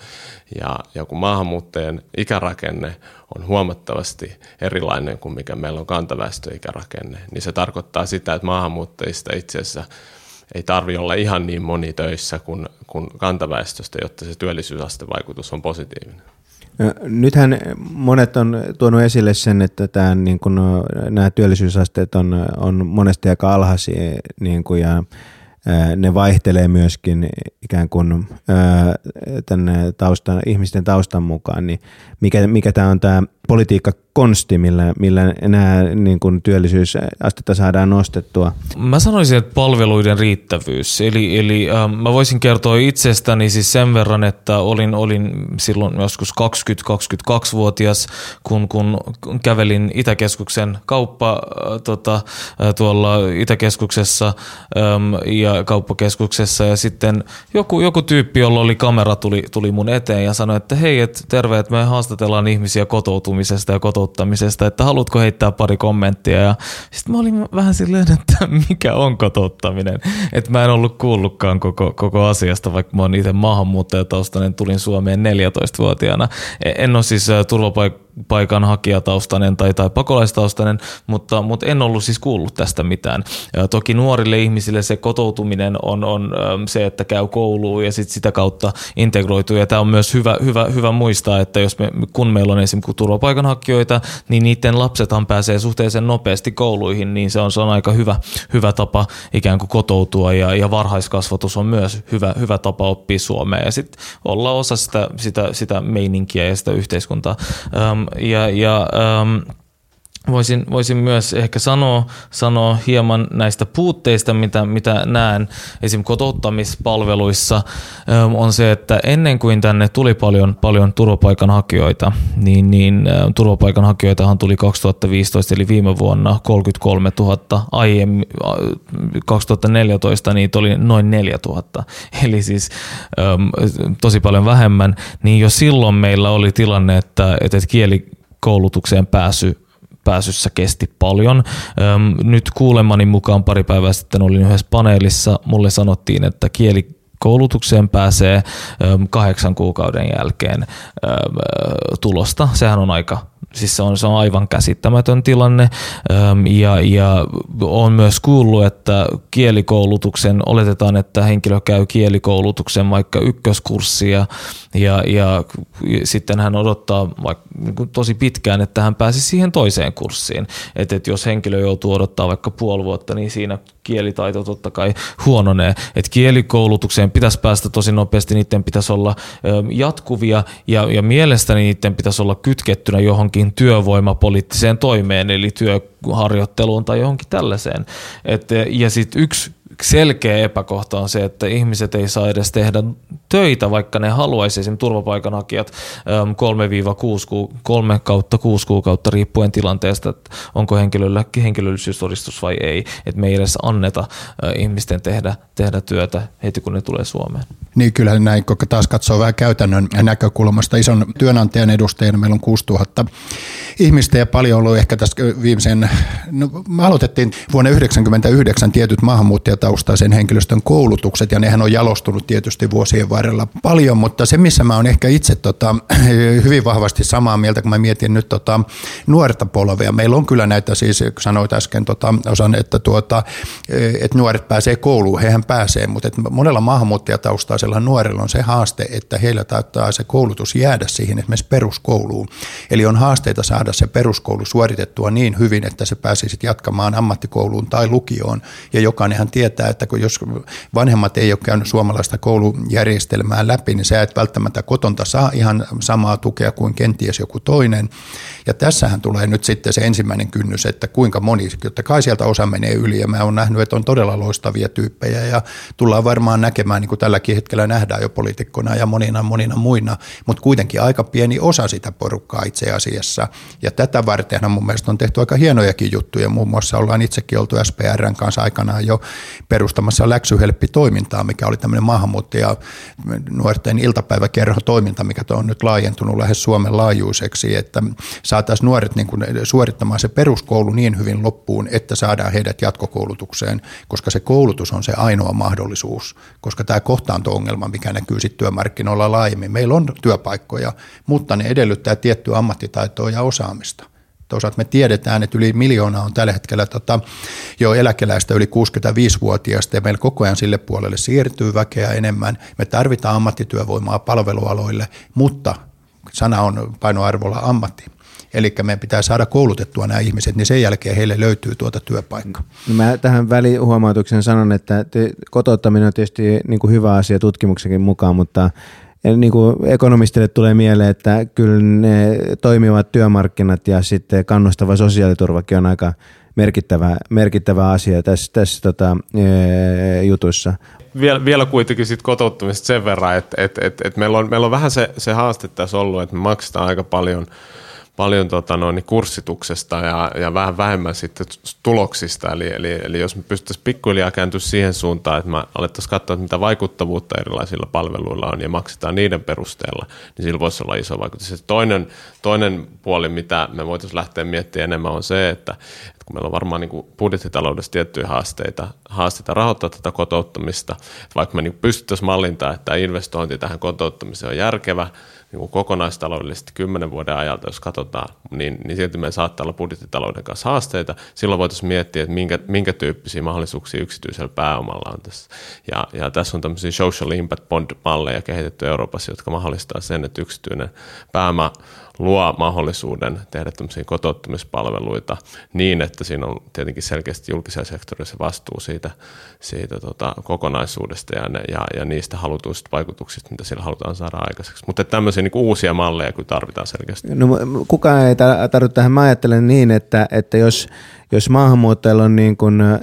Ja, ja kun maahanmuuttajien ikärakenne on huomattavasti erilainen kuin mikä meillä on kantaväestöikärakenne, niin se tarkoittaa sitä, että maahanmuuttajista itse asiassa ei tarvi olla ihan niin moni töissä kuin, kuin kantaväestöstä, jotta se työllisyysastevaikutus on positiivinen. Nythän monet on tuonut esille sen, että tämä, niin kun, nämä työllisyysasteet on, on monesti aika alhaisia niin kun, ja ne vaihtelee myöskin ikään kuin tänne taustan, ihmisten taustan mukaan, niin mikä, mikä tämä on tämä politiikka konsti, millä, millä nämä niin kuin työllisyysastetta saadaan nostettua? Mä sanoisin, että palveluiden riittävyys. Eli, eli äh, mä voisin kertoa itsestäni siis sen verran, että olin, olin silloin joskus 20-22-vuotias, kun, kun kävelin Itäkeskuksen kauppa äh, tota, äh, tuolla Itäkeskuksessa ähm, ja kauppakeskuksessa ja sitten joku, joku tyyppi, jolla oli kamera, tuli, tuli mun eteen ja sanoi, että hei, et terve, että me haastatellaan ihmisiä kotoutumisesta ja kotouttamisesta, että haluatko heittää pari kommenttia. Ja sitten mä olin vähän silleen, että mikä on kotouttaminen. Että mä en ollut kuullutkaan koko, koko asiasta, vaikka mä oon itse maahanmuuttajataustainen, tulin Suomeen 14-vuotiaana. E, en ole siis turvapaikka paikanhakijataustainen tai, tai pakolaistaustainen, mutta, mutta en ollut siis kuullut tästä mitään. Toki nuorille ihmisille se kotoutuminen on, on se, että käy kouluun ja sit sitä kautta integroituu. Ja tämä on myös hyvä, hyvä, hyvä muistaa, että jos me, kun meillä on esimerkiksi turvapaikanhakijoita, niin niiden lapsethan pääsee suhteellisen nopeasti kouluihin, niin se on, se on aika hyvä, hyvä tapa ikään kuin kotoutua ja, ja varhaiskasvatus on myös hyvä, hyvä tapa oppia suomea ja sitten olla osa sitä, sitä, sitä meininkiä ja sitä yhteiskuntaa. Um, ja, ja um, voisin, voisin myös ehkä sanoa, sanoa hieman näistä puutteista, mitä, mitä näen esim. kotouttamispalveluissa, on se, että ennen kuin tänne tuli paljon, paljon turvapaikanhakijoita, niin, niin turvapaikanhakijoitahan tuli 2015, eli viime vuonna 33 000, aiemmin 2014 niitä oli noin 4 000, eli siis tosi paljon vähemmän, niin jo silloin meillä oli tilanne, että, että kielikoulutukseen pääsy pääsyssä kesti paljon. Nyt kuulemani mukaan pari päivää sitten olin yhdessä paneelissa, mulle sanottiin, että kieli koulutukseen pääsee kahdeksan kuukauden jälkeen tulosta. Sehän on aika Siis se on, se on aivan käsittämätön tilanne ja, ja on myös kuullut, että kielikoulutuksen, oletetaan, että henkilö käy kielikoulutuksen vaikka ykköskurssia ja, ja sitten hän odottaa vaikka niin tosi pitkään, että hän pääsisi siihen toiseen kurssiin. Että et jos henkilö joutuu odottaa vaikka puoli vuotta, niin siinä kielitaito totta kai huononee. Että kielikoulutukseen pitäisi päästä tosi nopeasti, niiden pitäisi olla jatkuvia ja, ja mielestäni niiden pitäisi olla kytkettynä johonkin työvoimapoliittiseen toimeen, eli työharjoitteluun tai johonkin tällaiseen. Et, ja sitten yksi selkeä epäkohta on se, että ihmiset ei saa edes tehdä töitä, vaikka ne haluaisi esimerkiksi turvapaikanhakijat 3-6 3 kautta 6 kuukautta riippuen tilanteesta, että onko henkilöllä henkilöllisyystodistus vai ei. Että me ei edes anneta ihmisten tehdä, tehdä työtä heti kun ne tulee Suomeen. Niin kyllä näin, kun taas katsoo vähän käytännön näkökulmasta. Ison työnantajan edustajana meillä on 6000 ihmistä ja paljon ollut ehkä tässä viimeisen, no, me aloitettiin vuonna 1999 tietyt maahanmuuttajataustaisen henkilöstön koulutukset ja nehän on jalostunut tietysti vuosien varrella paljon, mutta se missä mä oon ehkä itse tota, hyvin vahvasti samaa mieltä, kun mä mietin nyt tota, nuorta polvea. Meillä on kyllä näitä siis, kun sanoit äsken tota, osan, että, tuota, että nuoret pääsee kouluun, hehän pääsee, mutta monella maahanmuuttajataustaisella nuorella on se haaste, että heillä taittaa se koulutus jäädä siihen esimerkiksi peruskouluun. Eli on haasteita saada se peruskoulu suoritettua niin hyvin, että se pääsisi jatkamaan ammattikouluun tai lukioon. Ja jokainenhan tietää, että kun jos vanhemmat ei ole käynyt suomalaista koulujärjestelmää läpi, niin sä et välttämättä kotonta saa ihan samaa tukea kuin kenties joku toinen. Ja tässähän tulee nyt sitten se ensimmäinen kynnys, että kuinka moni, että kai sieltä osa menee yli ja mä oon nähnyt, että on todella loistavia tyyppejä ja tullaan varmaan näkemään, niin kuin tälläkin hetkellä nähdään jo poliitikkona ja monina monina muina, mutta kuitenkin aika pieni osa sitä porukkaa itse asiassa. Ja tätä varten mun mielestä on tehty aika hienojakin juttuja, muun muassa ollaan itsekin oltu SPRn kanssa aikanaan jo perustamassa läksyhelppi-toimintaa, mikä oli tämmöinen maahanmuuttaja nuorten iltapäiväkerho toiminta, mikä on nyt laajentunut lähes Suomen laajuiseksi, että saataisiin nuoret niin kuin suorittamaan se peruskoulu niin hyvin loppuun, että saadaan heidät jatkokoulutukseen, koska se koulutus on se ainoa mahdollisuus, koska tämä kohtaanto-ongelma, mikä näkyy sitten työmarkkinoilla laajemmin, meillä on työpaikkoja, mutta ne edellyttää tiettyä ammattitaitoa ja osaamista. Toisaalta me tiedetään, että yli miljoonaa on tällä hetkellä tota, jo eläkeläistä yli 65-vuotiaista ja meillä koko ajan sille puolelle siirtyy väkeä enemmän. Me tarvitaan ammattityövoimaa palvelualoille, mutta sana on painoarvolla ammatti. Eli meidän pitää saada koulutettua nämä ihmiset, niin sen jälkeen heille löytyy tuota työpaikkaa. No mä tähän välihuomautuksen sanon, että kotouttaminen on tietysti niin kuin hyvä asia tutkimuksenkin mukaan, mutta niin kuin ekonomistille tulee mieleen, että kyllä ne toimivat työmarkkinat ja sitten kannustava sosiaaliturvakin on aika merkittävä, merkittävä asia tässä, tässä tota, e, jutussa. Vielä, vielä kuitenkin sit kotouttamista sen verran, että et, et, et meillä, on, meillä on vähän se, se haaste tässä ollut, että me maksetaan aika paljon – paljon tota, noin, niin kurssituksesta ja, ja vähän vähemmän sitten tuloksista. Eli, eli, eli jos me pystyttäisiin pikkuhiljaa kääntyä siihen suuntaan, että me alettaisiin katsoa, että mitä vaikuttavuutta erilaisilla palveluilla on ja maksetaan niiden perusteella, niin sillä voisi olla iso vaikutus. Toinen, toinen puoli, mitä me voitaisiin lähteä miettimään enemmän, on se, että kun meillä on varmaan niin kuin budjettitaloudessa tiettyjä haasteita, haasteita rahoittaa tätä kotouttamista, että vaikka me niin pystyttäisiin mallintaa, että investointi tähän kotouttamiseen on järkevä, niin kuin kokonaistaloudellisesti kymmenen vuoden ajalta, jos katsotaan, niin, niin silti meillä saattaa olla budjettitalouden kanssa haasteita. Silloin voitaisiin miettiä, että minkä, minkä tyyppisiä mahdollisuuksia yksityisellä pääomalla on tässä. Ja, ja tässä on tämmöisiä social impact bond-malleja kehitetty Euroopassa, jotka mahdollistaa sen, että yksityinen pääoma luo mahdollisuuden tehdä tämmöisiä kotouttamispalveluita niin, että siinä on tietenkin selkeästi julkisella se vastuu siitä, siitä tota, kokonaisuudesta ja, ne, ja, ja niistä halutuista vaikutuksista, mitä sillä halutaan saada aikaiseksi. Mutta tämmöisiä niin uusia malleja kyllä tarvitaan selkeästi. No, kukaan ei tarvitse tähän. Mä ajattelen niin, että, että jos, jos maahanmuuttajalla on niin kuin, äh,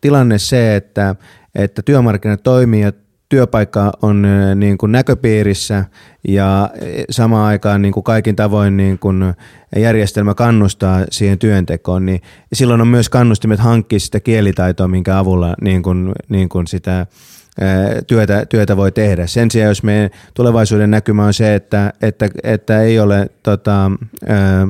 tilanne se, että, että työmarkkinat ja työpaikka on niin kuin näköpiirissä ja samaan aikaan niin kuin kaikin tavoin niin kuin järjestelmä kannustaa siihen työntekoon, niin silloin on myös kannustimet hankkia sitä kielitaitoa, minkä avulla niin kuin, niin kuin sitä työtä, työtä voi tehdä. Sen sijaan, jos meidän tulevaisuuden näkymä on se, että, että, että ei ole tota, ää,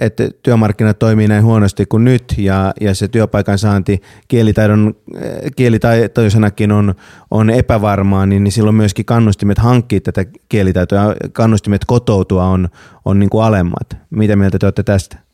että työmarkkinat toimii näin huonosti kuin nyt ja, ja se työpaikan saanti kielitaidon, kielitaitoisanakin on, on epävarmaa, niin, niin silloin myöskin kannustimet hankkia tätä kielitaitoa, kannustimet kotoutua on, on niin kuin alemmat. Mitä mieltä te olette tästä?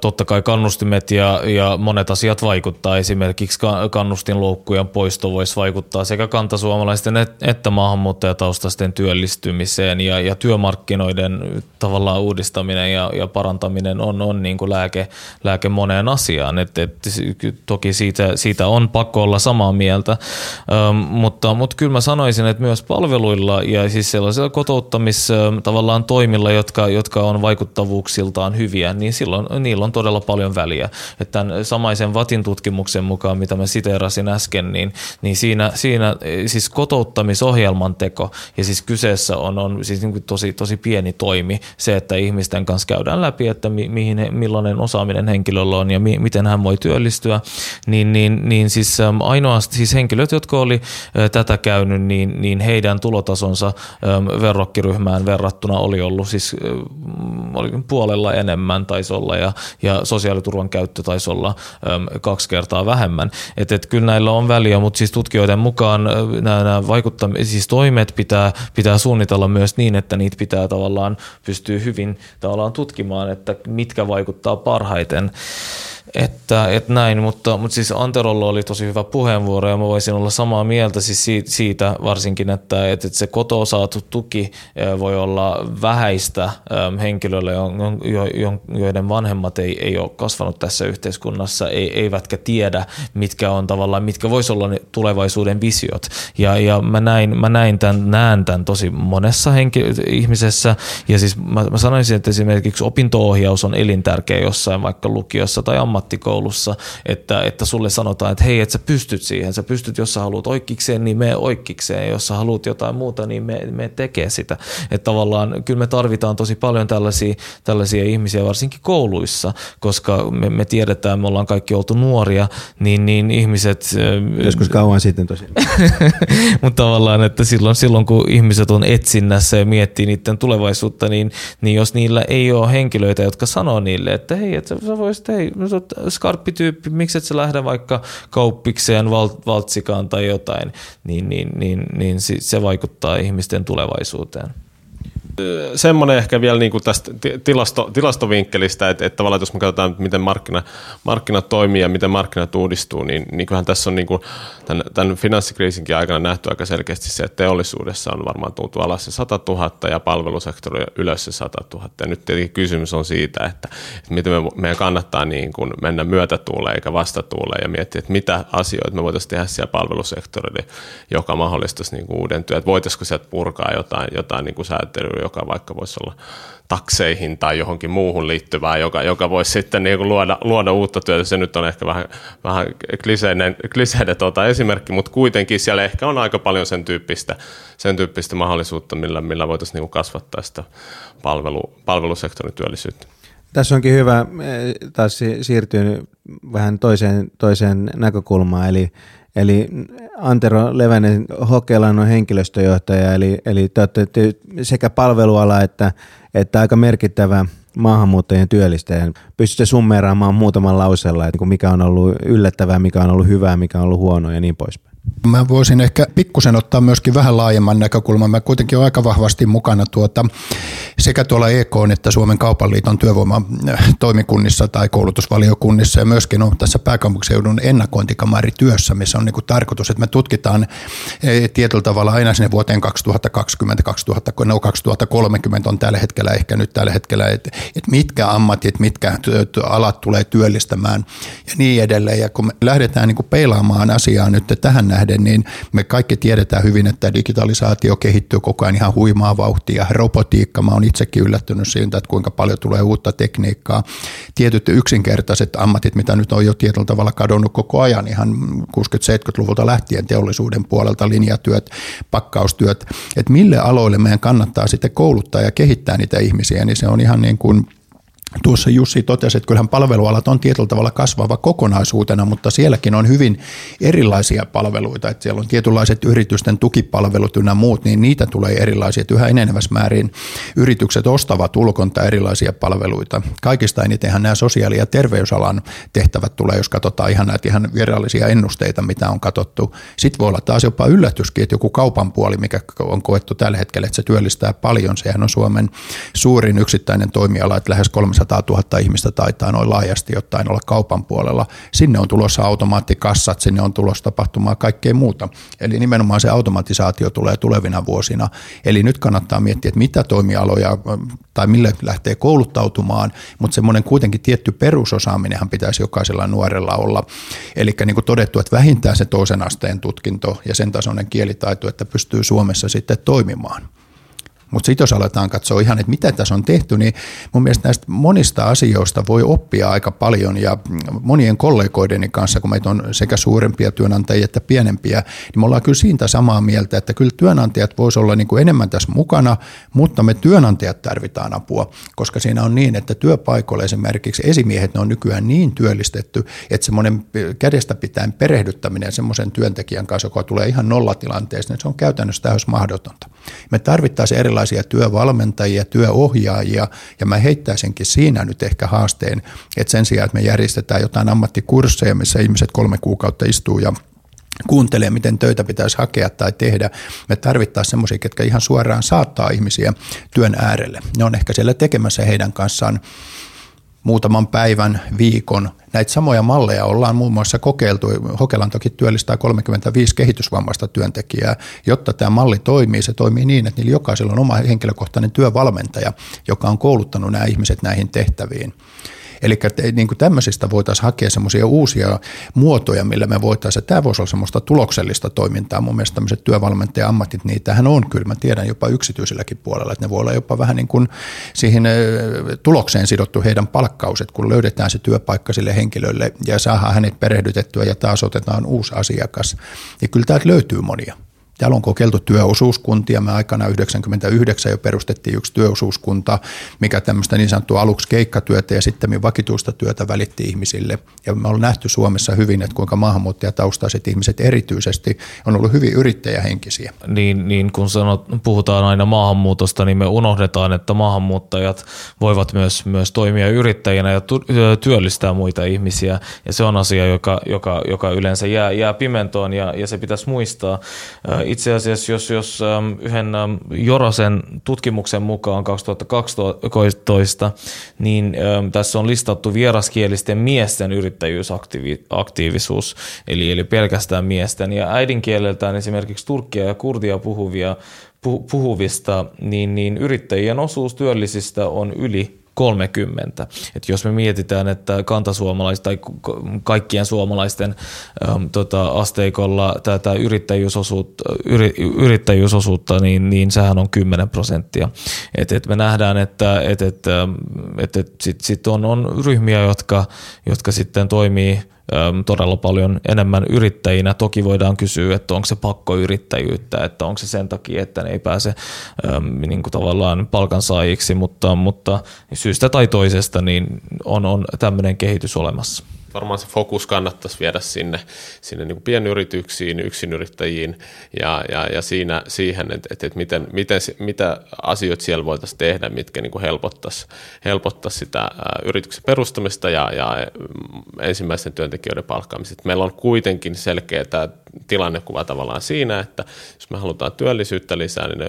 Totta kai kannustimet ja, ja monet asiat vaikuttaa. Esimerkiksi kannustinloukkujen poisto voisi vaikuttaa sekä kantasuomalaisten että maahanmuuttajataustaisten työllistymiseen ja, ja työmarkkinoiden tavallaan uudistaminen ja, ja parantaminen on, on niin kuin lääke, lääke moneen asiaan. Et, et, toki siitä, siitä on pakko olla samaa mieltä, ähm, mutta, mutta kyllä mä sanoisin, että myös palveluilla ja siis sellaisilla kotouttamis tavallaan toimilla, jotka, jotka on vaikuttavuuksiltaan hyviä, niin silloin niillä niillä on todella paljon väliä. Että tämän samaisen Vatin tutkimuksen mukaan, mitä mä siteerasin äsken, niin, niin siinä, siinä siis kotouttamisohjelman teko, ja siis kyseessä on, on siis niin kuin tosi, tosi pieni toimi, se, että ihmisten kanssa käydään läpi, että mi, mihin, millainen osaaminen henkilöllä on ja mi, miten hän voi työllistyä, niin, niin, niin siis ähm, ainoastaan siis henkilöt, jotka oli äh, tätä käynyt, niin, niin heidän tulotasonsa ähm, verrokkiryhmään verrattuna oli ollut siis äh, oli puolella enemmän taisi olla, ja, ja sosiaaliturvan käyttö taisi olla kaksi kertaa vähemmän. Että et kyllä näillä on väliä, mutta siis tutkijoiden mukaan nämä, nämä vaikuttam- siis toimet pitää, pitää suunnitella myös niin, että niitä pitää tavallaan pystyä hyvin tavallaan tutkimaan, että mitkä vaikuttaa parhaiten. Että, että näin, mutta, mutta siis Anterolla oli tosi hyvä puheenvuoro ja mä voisin olla samaa mieltä siis siitä varsinkin, että, että se kotoa saatu tuki voi olla vähäistä henkilöille, joiden vanhemmat ei, ei ole kasvanut tässä yhteiskunnassa, eivätkä tiedä, mitkä on tavallaan, mitkä voisi olla ne tulevaisuuden visiot. Ja, ja mä, näin, mä näin tämän, näen tämän tosi monessa henkilö, ihmisessä ja siis mä, mä sanoisin, että esimerkiksi opinto-ohjaus on elintärkeä jossain vaikka lukiossa tai ammatissa ammattikoulussa, että, että sulle sanotaan, että hei, että sä pystyt siihen, sä pystyt, jos sä haluat oikkikseen, niin me oikkikseen, jos sä haluat jotain muuta, niin me, me tekee sitä. Että tavallaan kyllä me tarvitaan tosi paljon tällaisia, tällaisia ihmisiä, varsinkin kouluissa, koska me, me tiedetään, me ollaan kaikki oltu nuoria, niin, niin ihmiset... Joskus kauan sitten tosiaan. Mutta tavallaan, että silloin, silloin kun ihmiset on etsinnässä ja miettii niiden tulevaisuutta, niin, niin jos niillä ei ole henkilöitä, jotka sanoo niille, että hei, että sä voisit, hei, skarppityyppi, miksi et sä lähde vaikka kauppikseen, valtsikaan tai jotain, niin, niin, niin, niin se vaikuttaa ihmisten tulevaisuuteen semmoinen ehkä vielä niin kuin tästä tilasto, tilastovinkkelistä, että, että tavallaan jos me katsotaan, miten markkina, markkinat toimii ja miten markkinat uudistuu, niin, niin kyllähän tässä on niin kuin tämän, tämän finanssikriisinkin aikana nähty aika selkeästi se, että teollisuudessa on varmaan tultu alas se 100 000 ja palvelusektori ylös se 100 000. Ja nyt tietenkin kysymys on siitä, että, että miten me, meidän kannattaa niin kuin mennä myötätuuleen eikä vastatuuleen ja miettiä, että mitä asioita me voitaisiin tehdä siellä palvelusektorilla, joka mahdollistaisi niin kuin uuden työn. Että voitaisiko sieltä purkaa jotain, jotain niin kuin säätelyä, joka vaikka voisi olla takseihin tai johonkin muuhun liittyvää, joka, joka voisi sitten niin kuin luoda, luoda uutta työtä. Se nyt on ehkä vähän, vähän kliseinen, kliseinen tuota esimerkki, mutta kuitenkin siellä ehkä on aika paljon sen tyyppistä, sen tyyppistä mahdollisuutta, millä, millä voitaisiin niin kuin kasvattaa sitä palvelu, palvelusektorin työllisyyttä. Tässä onkin hyvä eh, taas siirtyä vähän toiseen, toiseen näkökulmaan, eli Eli Antero Levänen Hokelan on henkilöstöjohtaja, eli, eli te olette sekä palveluala että, että aika merkittävä maahanmuuttajien työllistäjä. Pystytte summeeraamaan muutaman lauseella, että mikä on ollut yllättävää, mikä on ollut hyvää, mikä on ollut huonoa ja niin poispäin. Mä voisin ehkä pikkusen ottaa myöskin vähän laajemman näkökulman. Mä kuitenkin olen aika vahvasti mukana tuota, sekä tuolla EK että Suomen kaupan liiton työvoimatoimikunnissa tai koulutusvaliokunnissa ja myöskin on tässä pääkaupunkiseudun ennakointikamarityössä, missä on niin kuin tarkoitus, että me tutkitaan e, tietyllä tavalla aina sinne vuoteen 2020, 2000, no 2030 on tällä hetkellä ehkä nyt tällä hetkellä, että, että mitkä ammatit, mitkä alat tulee työllistämään ja niin edelleen. Ja kun me lähdetään niin kuin peilaamaan asiaa nyt tähän nähden, niin me kaikki tiedetään hyvin, että digitalisaatio kehittyy koko ajan ihan huimaa vauhtia. Robotiikka, mä oon itsekin yllättynyt siitä, että kuinka paljon tulee uutta tekniikkaa. Tietyt yksinkertaiset ammatit, mitä nyt on jo tietyllä tavalla kadonnut koko ajan, ihan 60-70-luvulta lähtien teollisuuden puolelta, linjatyöt, pakkaustyöt, että mille aloille meidän kannattaa sitten kouluttaa ja kehittää niitä ihmisiä, niin se on ihan niin kuin – Tuossa Jussi totesi, että kyllähän palvelualat on tietyllä tavalla kasvava kokonaisuutena, mutta sielläkin on hyvin erilaisia palveluita. Että siellä on tietynlaiset yritysten tukipalvelut ynnä muut, niin niitä tulee erilaisia. Että yhä enenevässä määrin yritykset ostavat ulkonta erilaisia palveluita. Kaikista enitenhän nämä sosiaali- ja terveysalan tehtävät tulee, jos katsotaan ihan näitä ihan virallisia ennusteita, mitä on katsottu. Sitten voi olla taas jopa yllätyskin, että joku kaupan puoli, mikä on koettu tällä hetkellä, että se työllistää paljon. Sehän on Suomen suurin yksittäinen toimiala, että lähes 300 000 ihmistä taitaa noin laajasti jotain olla kaupan puolella. Sinne on tulossa automaattikassat, sinne on tulossa tapahtumaa kaikkea muuta. Eli nimenomaan se automatisaatio tulee tulevina vuosina. Eli nyt kannattaa miettiä, että mitä toimialoja tai mille lähtee kouluttautumaan, mutta semmoinen kuitenkin tietty perusosaaminenhan pitäisi jokaisella nuorella olla. Eli niin kuin todettu, että vähintään se toisen asteen tutkinto ja sen tasoinen kielitaito, että pystyy Suomessa sitten toimimaan. Mutta sitten jos aletaan katsoa ihan, että mitä tässä on tehty, niin mun mielestä näistä monista asioista voi oppia aika paljon ja monien kollegoideni kanssa, kun meitä on sekä suurempia työnantajia että pienempiä, niin me ollaan kyllä siitä samaa mieltä, että kyllä työnantajat voisi olla niin kuin enemmän tässä mukana, mutta me työnantajat tarvitaan apua, koska siinä on niin, että työpaikoilla esimerkiksi esimiehet ne on nykyään niin työllistetty, että semmoinen kädestä pitäen perehdyttäminen semmoisen työntekijän kanssa, joka tulee ihan nollatilanteessa, niin se on käytännössä täysin mahdotonta. Me tarvittaisiin erilaisia erilaisia työvalmentajia, työohjaajia, ja mä heittäisinkin siinä nyt ehkä haasteen, että sen sijaan, että me järjestetään jotain ammattikursseja, missä ihmiset kolme kuukautta istuu ja kuuntelee, miten töitä pitäisi hakea tai tehdä. Me tarvittaisiin semmoisia, ketkä ihan suoraan saattaa ihmisiä työn äärelle. Ne on ehkä siellä tekemässä heidän kanssaan muutaman päivän, viikon. Näitä samoja malleja ollaan muun muassa kokeiltu. Hokelan toki työllistää 35 kehitysvammaista työntekijää. Jotta tämä malli toimii, se toimii niin, että niillä jokaisella on oma henkilökohtainen työvalmentaja, joka on kouluttanut nämä ihmiset näihin tehtäviin. Eli niin kuin tämmöisistä voitaisiin hakea semmoisia uusia muotoja, millä me voitaisiin, tämä voisi olla semmoista tuloksellista toimintaa. Mun mielestä tämmöiset työvalmentaja-ammatit, niitähän on kyllä, mä tiedän jopa yksityiselläkin puolella, että ne voi olla jopa vähän niin kuin siihen tulokseen sidottu heidän palkkauset, kun löydetään se työpaikka sille henkilölle ja saadaan hänet perehdytettyä ja taas otetaan uusi asiakas. Ja kyllä täältä löytyy monia. Täällä on kokeiltu työosuuskuntia. Me aikana 99 jo perustettiin yksi työosuuskunta, mikä tämmöistä niin sanottua aluksi keikkatyötä ja sitten vakituista työtä välitti ihmisille. Ja me ollaan nähty Suomessa hyvin, että kuinka maahanmuuttajataustaiset ihmiset erityisesti on ollut hyvin yrittäjähenkisiä. Niin, niin kun sanot, puhutaan aina maahanmuutosta, niin me unohdetaan, että maahanmuuttajat voivat myös, myös toimia yrittäjinä ja työllistää muita ihmisiä. Ja se on asia, joka, joka, joka yleensä jää, jää pimentoon ja, ja se pitäisi muistaa itse asiassa, jos, jos ähm, yhden ähm, Jorosen tutkimuksen mukaan 2012, niin ähm, tässä on listattu vieraskielisten miesten yrittäjyysaktiivisuus, eli, eli pelkästään miesten. Ja äidinkieleltään esimerkiksi turkkia ja kurdia puhuvia, puhuvista, niin, niin yrittäjien osuus työllisistä on yli 30. Et jos me mietitään, että kantasuomalaiset tai kaikkien suomalaisten äm, tota, asteikolla tätä yrittäjyysosuutta, yri, yrittäjyysosuutta niin, niin sehän on 10 prosenttia. Et, et me nähdään, että et, et, et, et sitten sit on, on ryhmiä, jotka, jotka sitten toimii todella paljon enemmän yrittäjinä. Toki voidaan kysyä, että onko se pakko yrittäjyyttä, että onko se sen takia, että ne ei pääse niin kuin tavallaan palkansaajiksi, mutta, mutta syystä tai toisesta niin on, on tämmöinen kehitys olemassa varmaan se fokus kannattaisi viedä sinne, sinne niin kuin pienyrityksiin, yksinyrittäjiin ja, ja, ja siinä, siihen, että, että, miten, miten, mitä asioita siellä voitaisiin tehdä, mitkä niin helpottaisi, helpottaisi sitä yrityksen perustamista ja, ja ensimmäisten työntekijöiden palkkaamista. Meillä on kuitenkin selkeä tämä tilannekuva tavallaan siinä, että jos me halutaan työllisyyttä lisää, niin ne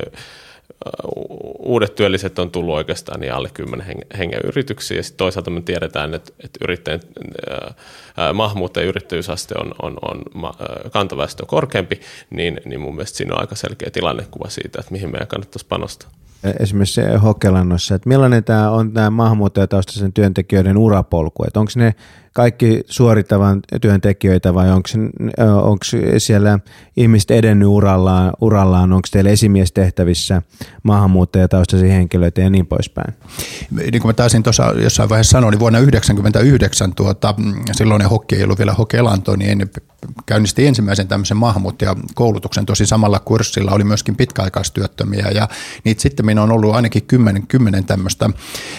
uudet työlliset on tullut oikeastaan niin alle 10 hengen yrityksiä ja toisaalta me tiedetään, että, että yrittäjän, maahanmuuttajien yrittäjyysaste on, on, on kantaväestö korkeampi, niin, niin mun mielestä siinä on aika selkeä tilannekuva siitä, että mihin meidän kannattaisi panostaa. Esimerkiksi Hokelannossa, että millainen tämä on tämä maahanmuuttajataustaisen työntekijöiden urapolku, että onko ne kaikki suorittavan työntekijöitä vai onko, siellä ihmiset edennyt urallaan, urallaan onko teillä esimiestehtävissä maahanmuuttajataustaisia henkilöitä ja niin poispäin? Niin kuin mä taisin tuossa jossain vaiheessa sanoa, niin vuonna 1999 tuota, silloinen hokki ei ollut vielä hokelanto, niin käynnisti ensimmäisen tämmöisen maahanmuuttajakoulutuksen. Tosi samalla kurssilla oli myöskin pitkäaikaistyöttömiä ja niitä sitten minä on ollut ainakin kymmenen, kymmenen tämmöistä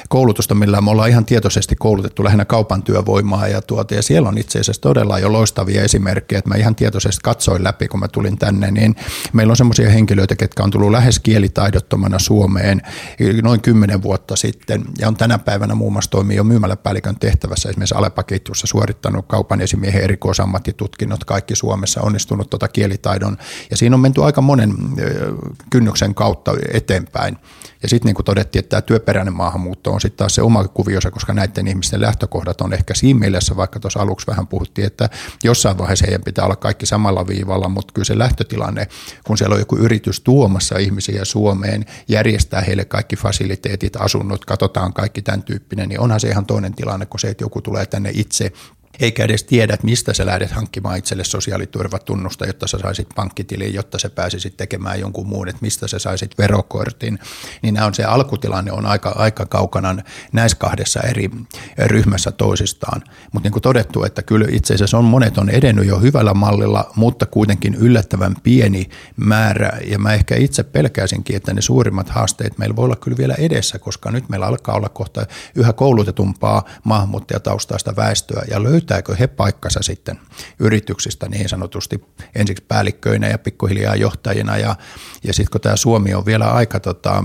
koulutusta, millä me ollaan ihan tietoisesti koulutettu lähinnä kaupan työvoimaa ja, tuota, ja siellä on itse asiassa todella jo loistavia esimerkkejä, että mä ihan tietoisesti katsoin läpi, kun mä tulin tänne, niin meillä on semmoisia henkilöitä, ketkä on tullut lähes kielitaidottomana Suomeen noin kymmenen vuotta sitten ja on tänä päivänä muun muassa toimii jo myymäläpäällikön tehtävässä esimerkiksi Alepaketjussa suorittanut kaupan esimiehen erikoisammattitutkinnot kaikki Suomessa, onnistunut tuota kielitaidon ja siinä on menty aika monen kynnyksen kautta eteenpäin. Ja sitten niin kuin todettiin, että tämä työperäinen maahanmuutto on sitten taas se oma kuviosa, koska näiden ihmisten lähtökohdat on ehkä siinä mielessä, vaikka tuossa aluksi vähän puhuttiin, että jossain vaiheessa heidän pitää olla kaikki samalla viivalla, mutta kyllä se lähtötilanne, kun siellä on joku yritys tuomassa ihmisiä Suomeen, järjestää heille kaikki fasiliteetit, asunnot, katsotaan kaikki tämän tyyppinen, niin onhan se ihan toinen tilanne kuin se, että joku tulee tänne itse eikä edes tiedä, että mistä sä lähdet hankkimaan itselle sosiaaliturvatunnusta, jotta sä saisit pankkitiliin, jotta sä pääsisit tekemään jonkun muun, että mistä sä saisit verokortin, niin on se alkutilanne on aika, aika kaukana näissä kahdessa eri ryhmässä toisistaan. Mutta niin kuin todettu, että kyllä itse asiassa on monet on edennyt jo hyvällä mallilla, mutta kuitenkin yllättävän pieni määrä, ja mä ehkä itse pelkäisinkin, että ne suurimmat haasteet meillä voi olla kyllä vielä edessä, koska nyt meillä alkaa olla kohta yhä koulutetumpaa maahanmuuttajataustaista väestöä, ja löytää löytääkö he paikkansa sitten yrityksistä niin sanotusti ensiksi päällikköinä ja pikkuhiljaa johtajina ja, ja sitten kun tämä Suomi on vielä aika tota,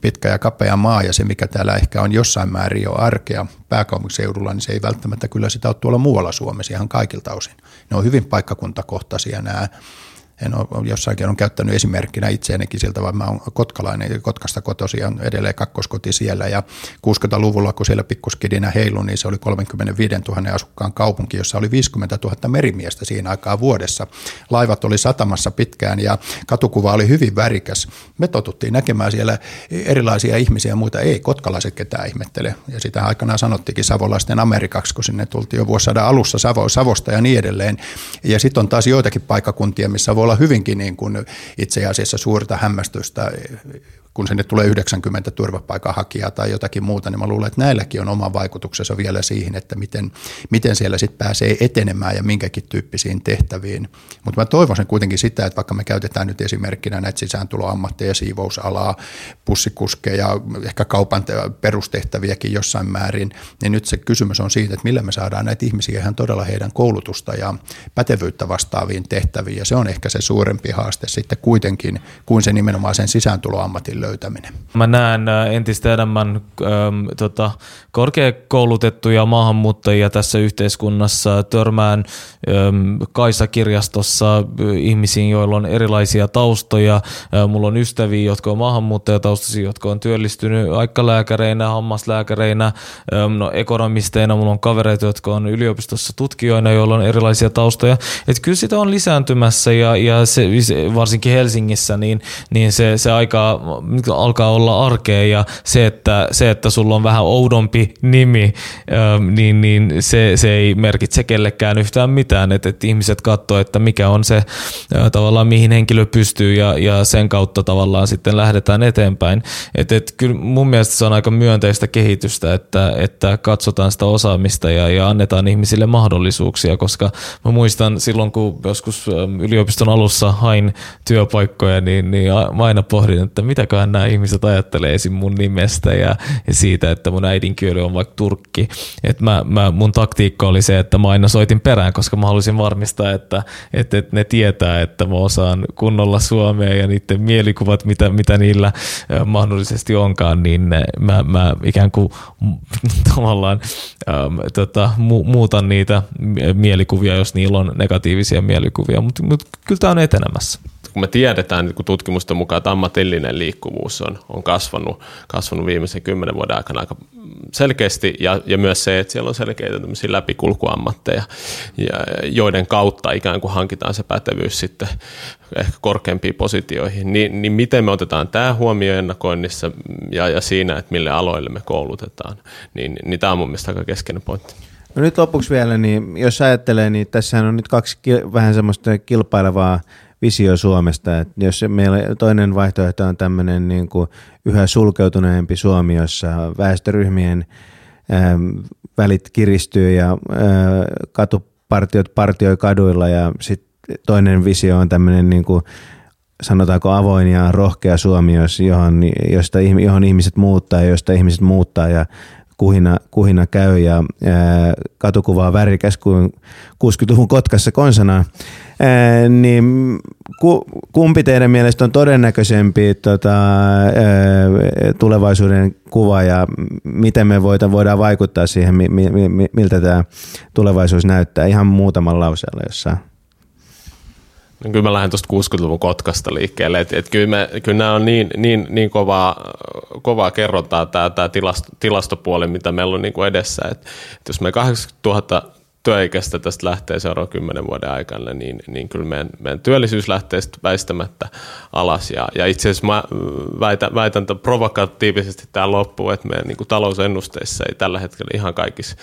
pitkä ja kapea maa ja se mikä täällä ehkä on jossain määrin jo arkea pääkaupunkiseudulla, niin se ei välttämättä kyllä sitä ole tuolla muualla Suomessa ihan kaikilta osin. Ne on hyvin paikkakuntakohtaisia nämä en ole jossain kerran käyttänyt esimerkkinä itseänikin siltä, vaan mä oon kotkalainen, Kotkasta kotosi ja edelleen kakkoskoti siellä. Ja 60-luvulla, kun siellä pikkuskidinä heilu, niin se oli 35 000 asukkaan kaupunki, jossa oli 50 000 merimiestä siinä aikaa vuodessa. Laivat oli satamassa pitkään ja katukuva oli hyvin värikäs. Me totuttiin näkemään siellä erilaisia ihmisiä ja muita. Ei kotkalaiset ketään ihmettele. Ja sitä aikanaan sanottikin savolaisten Amerikaksi, kun sinne tultiin jo vuosisadan alussa Savo, Savosta ja niin edelleen. Ja sitten on taas joitakin paikkakuntia, missä voi olla hyvinkin niin kuin itse asiassa suurta hämmästystä kun sinne tulee 90 turvapaikanhakijaa tai jotakin muuta, niin mä luulen, että näilläkin on oma vaikutuksensa vielä siihen, että miten, miten siellä sitten pääsee etenemään ja minkäkin tyyppisiin tehtäviin. Mutta mä toivoisin kuitenkin sitä, että vaikka me käytetään nyt esimerkkinä näitä sisääntuloammatteja, siivousalaa, pussikuskeja, ehkä kaupan perustehtäviäkin jossain määrin, niin nyt se kysymys on siitä, että millä me saadaan näitä ihmisiä ihan todella heidän koulutusta ja pätevyyttä vastaaviin tehtäviin. Ja se on ehkä se suurempi haaste sitten kuitenkin kuin se nimenomaan sen sisääntuloammatin löytäminen. Mä näen äh, entistä enemmän ähm, tota, korkeakoulutettuja maahanmuuttajia tässä yhteiskunnassa. Törmään ähm, Kaisa-kirjastossa äh, ihmisiin, joilla on erilaisia taustoja. Äh, mulla on ystäviä, jotka on maahanmuuttajataustaisia, jotka on työllistynyt aikkalääkäreinä, hammaslääkäreinä, ähm, no, ekonomisteina. Mulla on kavereita, jotka on yliopistossa tutkijoina, joilla on erilaisia taustoja. Et kyllä sitä on lisääntymässä ja, ja se, varsinkin Helsingissä, niin, niin se, se aika alkaa olla arkea ja se, että, se, että sulla on vähän oudompi nimi, niin, niin se, se ei merkitse kellekään yhtään mitään, että, että ihmiset katsoo, että mikä on se tavallaan mihin henkilö pystyy ja, ja sen kautta tavallaan sitten lähdetään eteenpäin. Et, et kyllä mun mielestä se on aika myönteistä kehitystä, että, että katsotaan sitä osaamista ja, ja annetaan ihmisille mahdollisuuksia, koska mä muistan silloin, kun joskus yliopiston alussa hain työpaikkoja, niin, niin aina pohdin, että mitäköhän nämä ihmiset ajattelee esim. mun nimestä ja, ja siitä, että mun äidinkieli on vaikka turkki. Et mä, mä, mun taktiikka oli se, että mä aina soitin perään, koska mä halusin varmistaa, että, että, että ne tietää, että mä osaan kunnolla suomea ja niiden mielikuvat, mitä, mitä niillä mahdollisesti onkaan, niin mä, mä ikään kuin tavallaan ähm, tota, mu, muutan niitä mielikuvia, jos niillä on negatiivisia mielikuvia, mutta mut, kyllä tämä on etenemässä kun me tiedetään kun tutkimusten mukaan, että ammatillinen liikkuvuus on, on kasvanut, kasvanut viimeisen kymmenen vuoden aikana aika selkeästi ja, ja myös se, että siellä on selkeitä läpikulkuammatteja, ja, joiden kautta ikään kuin hankitaan se pätevyys sitten ehkä korkeampiin positioihin, niin, niin miten me otetaan tämä huomioon ennakoinnissa ja, ja siinä, että mille aloille me koulutetaan, niin, niin tämä on mun mielestä aika keskeinen pointti. No nyt lopuksi vielä, niin jos ajattelee, niin tässä on nyt kaksi vähän semmoista kilpailevaa visio Suomesta. Että jos meillä toinen vaihtoehto on tämmöinen niin kuin yhä sulkeutuneempi Suomi, jossa väestöryhmien ähm, välit kiristyy ja äh, katupartiot partioi kaduilla ja sitten toinen visio on tämmöinen niin kuin, sanotaanko avoin ja rohkea Suomi, johon, josta, johon ihmiset muuttaa ja josta ihmiset muuttaa ja kuhina, kuhina käy ja ää, katukuvaa värikäs kuin 60-luvun Kotkassa konsanaan, ää, niin ku, kumpi teidän mielestä on todennäköisempi tota, tulevaisuuden kuva ja miten me voidaan vaikuttaa siihen, mi, mi, mi, miltä tämä tulevaisuus näyttää? Ihan muutaman lauseella jossain? No kyllä mä lähden tuosta 60-luvun Kotkasta liikkeelle, että et kyllä, me, kyllä nämä on niin, niin, niin kovaa, kovaa kerrotaan tämä, tämä tilasto, tilastopuoli, mitä meillä on niin kuin edessä, että et jos me 80 000 työikäistä tästä lähtee seuraavan kymmenen vuoden aikana, niin, niin kyllä meidän, meidän työllisyys lähtee väistämättä alas. Ja, ja itse asiassa mä väitän, väitän provokatiivisesti tämä loppu, että meidän niin kuin talousennusteissa ei tällä hetkellä ihan kaikissa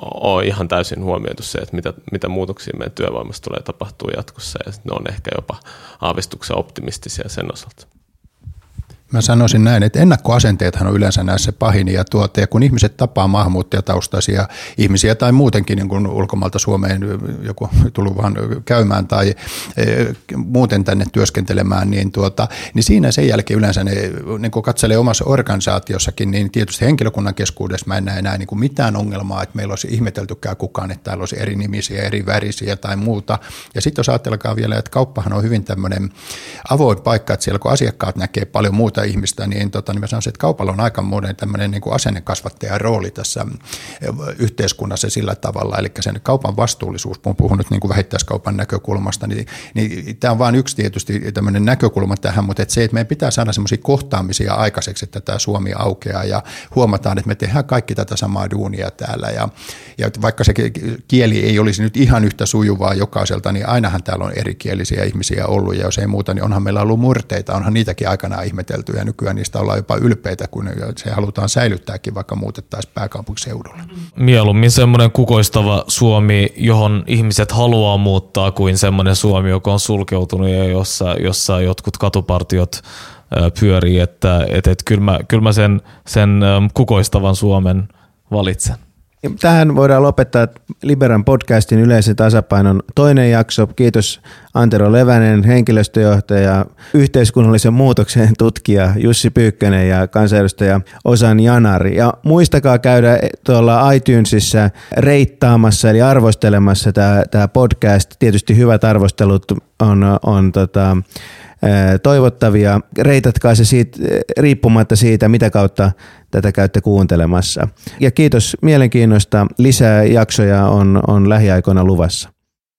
ole ihan täysin huomioitu se, että mitä, mitä muutoksia meidän työvoimassa tulee tapahtuu jatkossa ja ne on ehkä jopa aavistuksen optimistisia sen osalta. Mä sanoisin näin, että ennakkoasenteethan on yleensä näissä pahin ja, tuote, ja kun ihmiset tapaa maahanmuuttajataustaisia ihmisiä tai muutenkin niin kuin ulkomailta Suomeen joku tullut vaan käymään tai e, muuten tänne työskentelemään, niin, tuota, niin siinä sen jälkeen yleensä ne niin kun katselee omassa organisaatiossakin, niin tietysti henkilökunnan keskuudessa mä en näe enää niin kuin mitään ongelmaa, että meillä olisi ihmeteltykään kukaan, että täällä olisi eri nimisiä, eri värisiä tai muuta. Ja sitten jos ajatellaan vielä, että kauppahan on hyvin tämmöinen avoin paikka, että siellä kun asiakkaat näkee paljon muuta ihmistä, niin, tota, niin mä sanoisin, että kaupalla on aika monen tämmöinen niin kuin asennekasvattajan rooli tässä yhteiskunnassa sillä tavalla, eli sen kaupan vastuullisuus, kun puhun nyt niin kuin vähittäiskaupan näkökulmasta, niin, niin tämä on vain yksi tietysti tämmöinen näkökulma tähän, mutta että se, että meidän pitää saada semmoisia kohtaamisia aikaiseksi, että tämä Suomi aukeaa ja huomataan, että me tehdään kaikki tätä samaa duunia täällä. Ja, ja vaikka se kieli ei olisi nyt ihan yhtä sujuvaa jokaiselta, niin ainahan täällä on erikielisiä ihmisiä ollut. Ja jos ei muuta, niin onhan meillä ollut murteita, onhan niitäkin aikanaan ihmetelty ja nykyään niistä ollaan jopa ylpeitä, kun se halutaan säilyttääkin, vaikka muutettaisiin pääkaupunkiseudulle. Mieluummin semmoinen kukoistava Suomi, johon ihmiset haluaa muuttaa, kuin semmoinen Suomi, joka on sulkeutunut ja jossa, jossa jotkut katupartiot pyörii, että et, et kyllä mä, kyl mä sen, sen kukoistavan Suomen valitsen. Tähän voidaan lopettaa Liberan podcastin yleisen tasapainon toinen jakso. Kiitos Antero Levänen, henkilöstöjohtaja, yhteiskunnallisen muutoksen tutkija Jussi Pyykkönen ja kansanedustaja Osan Janari. Ja muistakaa käydä tuolla iTunesissa reittaamassa eli arvostelemassa tämä podcast. Tietysti hyvät arvostelut on, on tota, toivottavia. Reitatkaa se siitä, riippumatta siitä, mitä kautta tätä käytte kuuntelemassa. Ja kiitos mielenkiinnosta. Lisää jaksoja on, on lähiaikoina luvassa.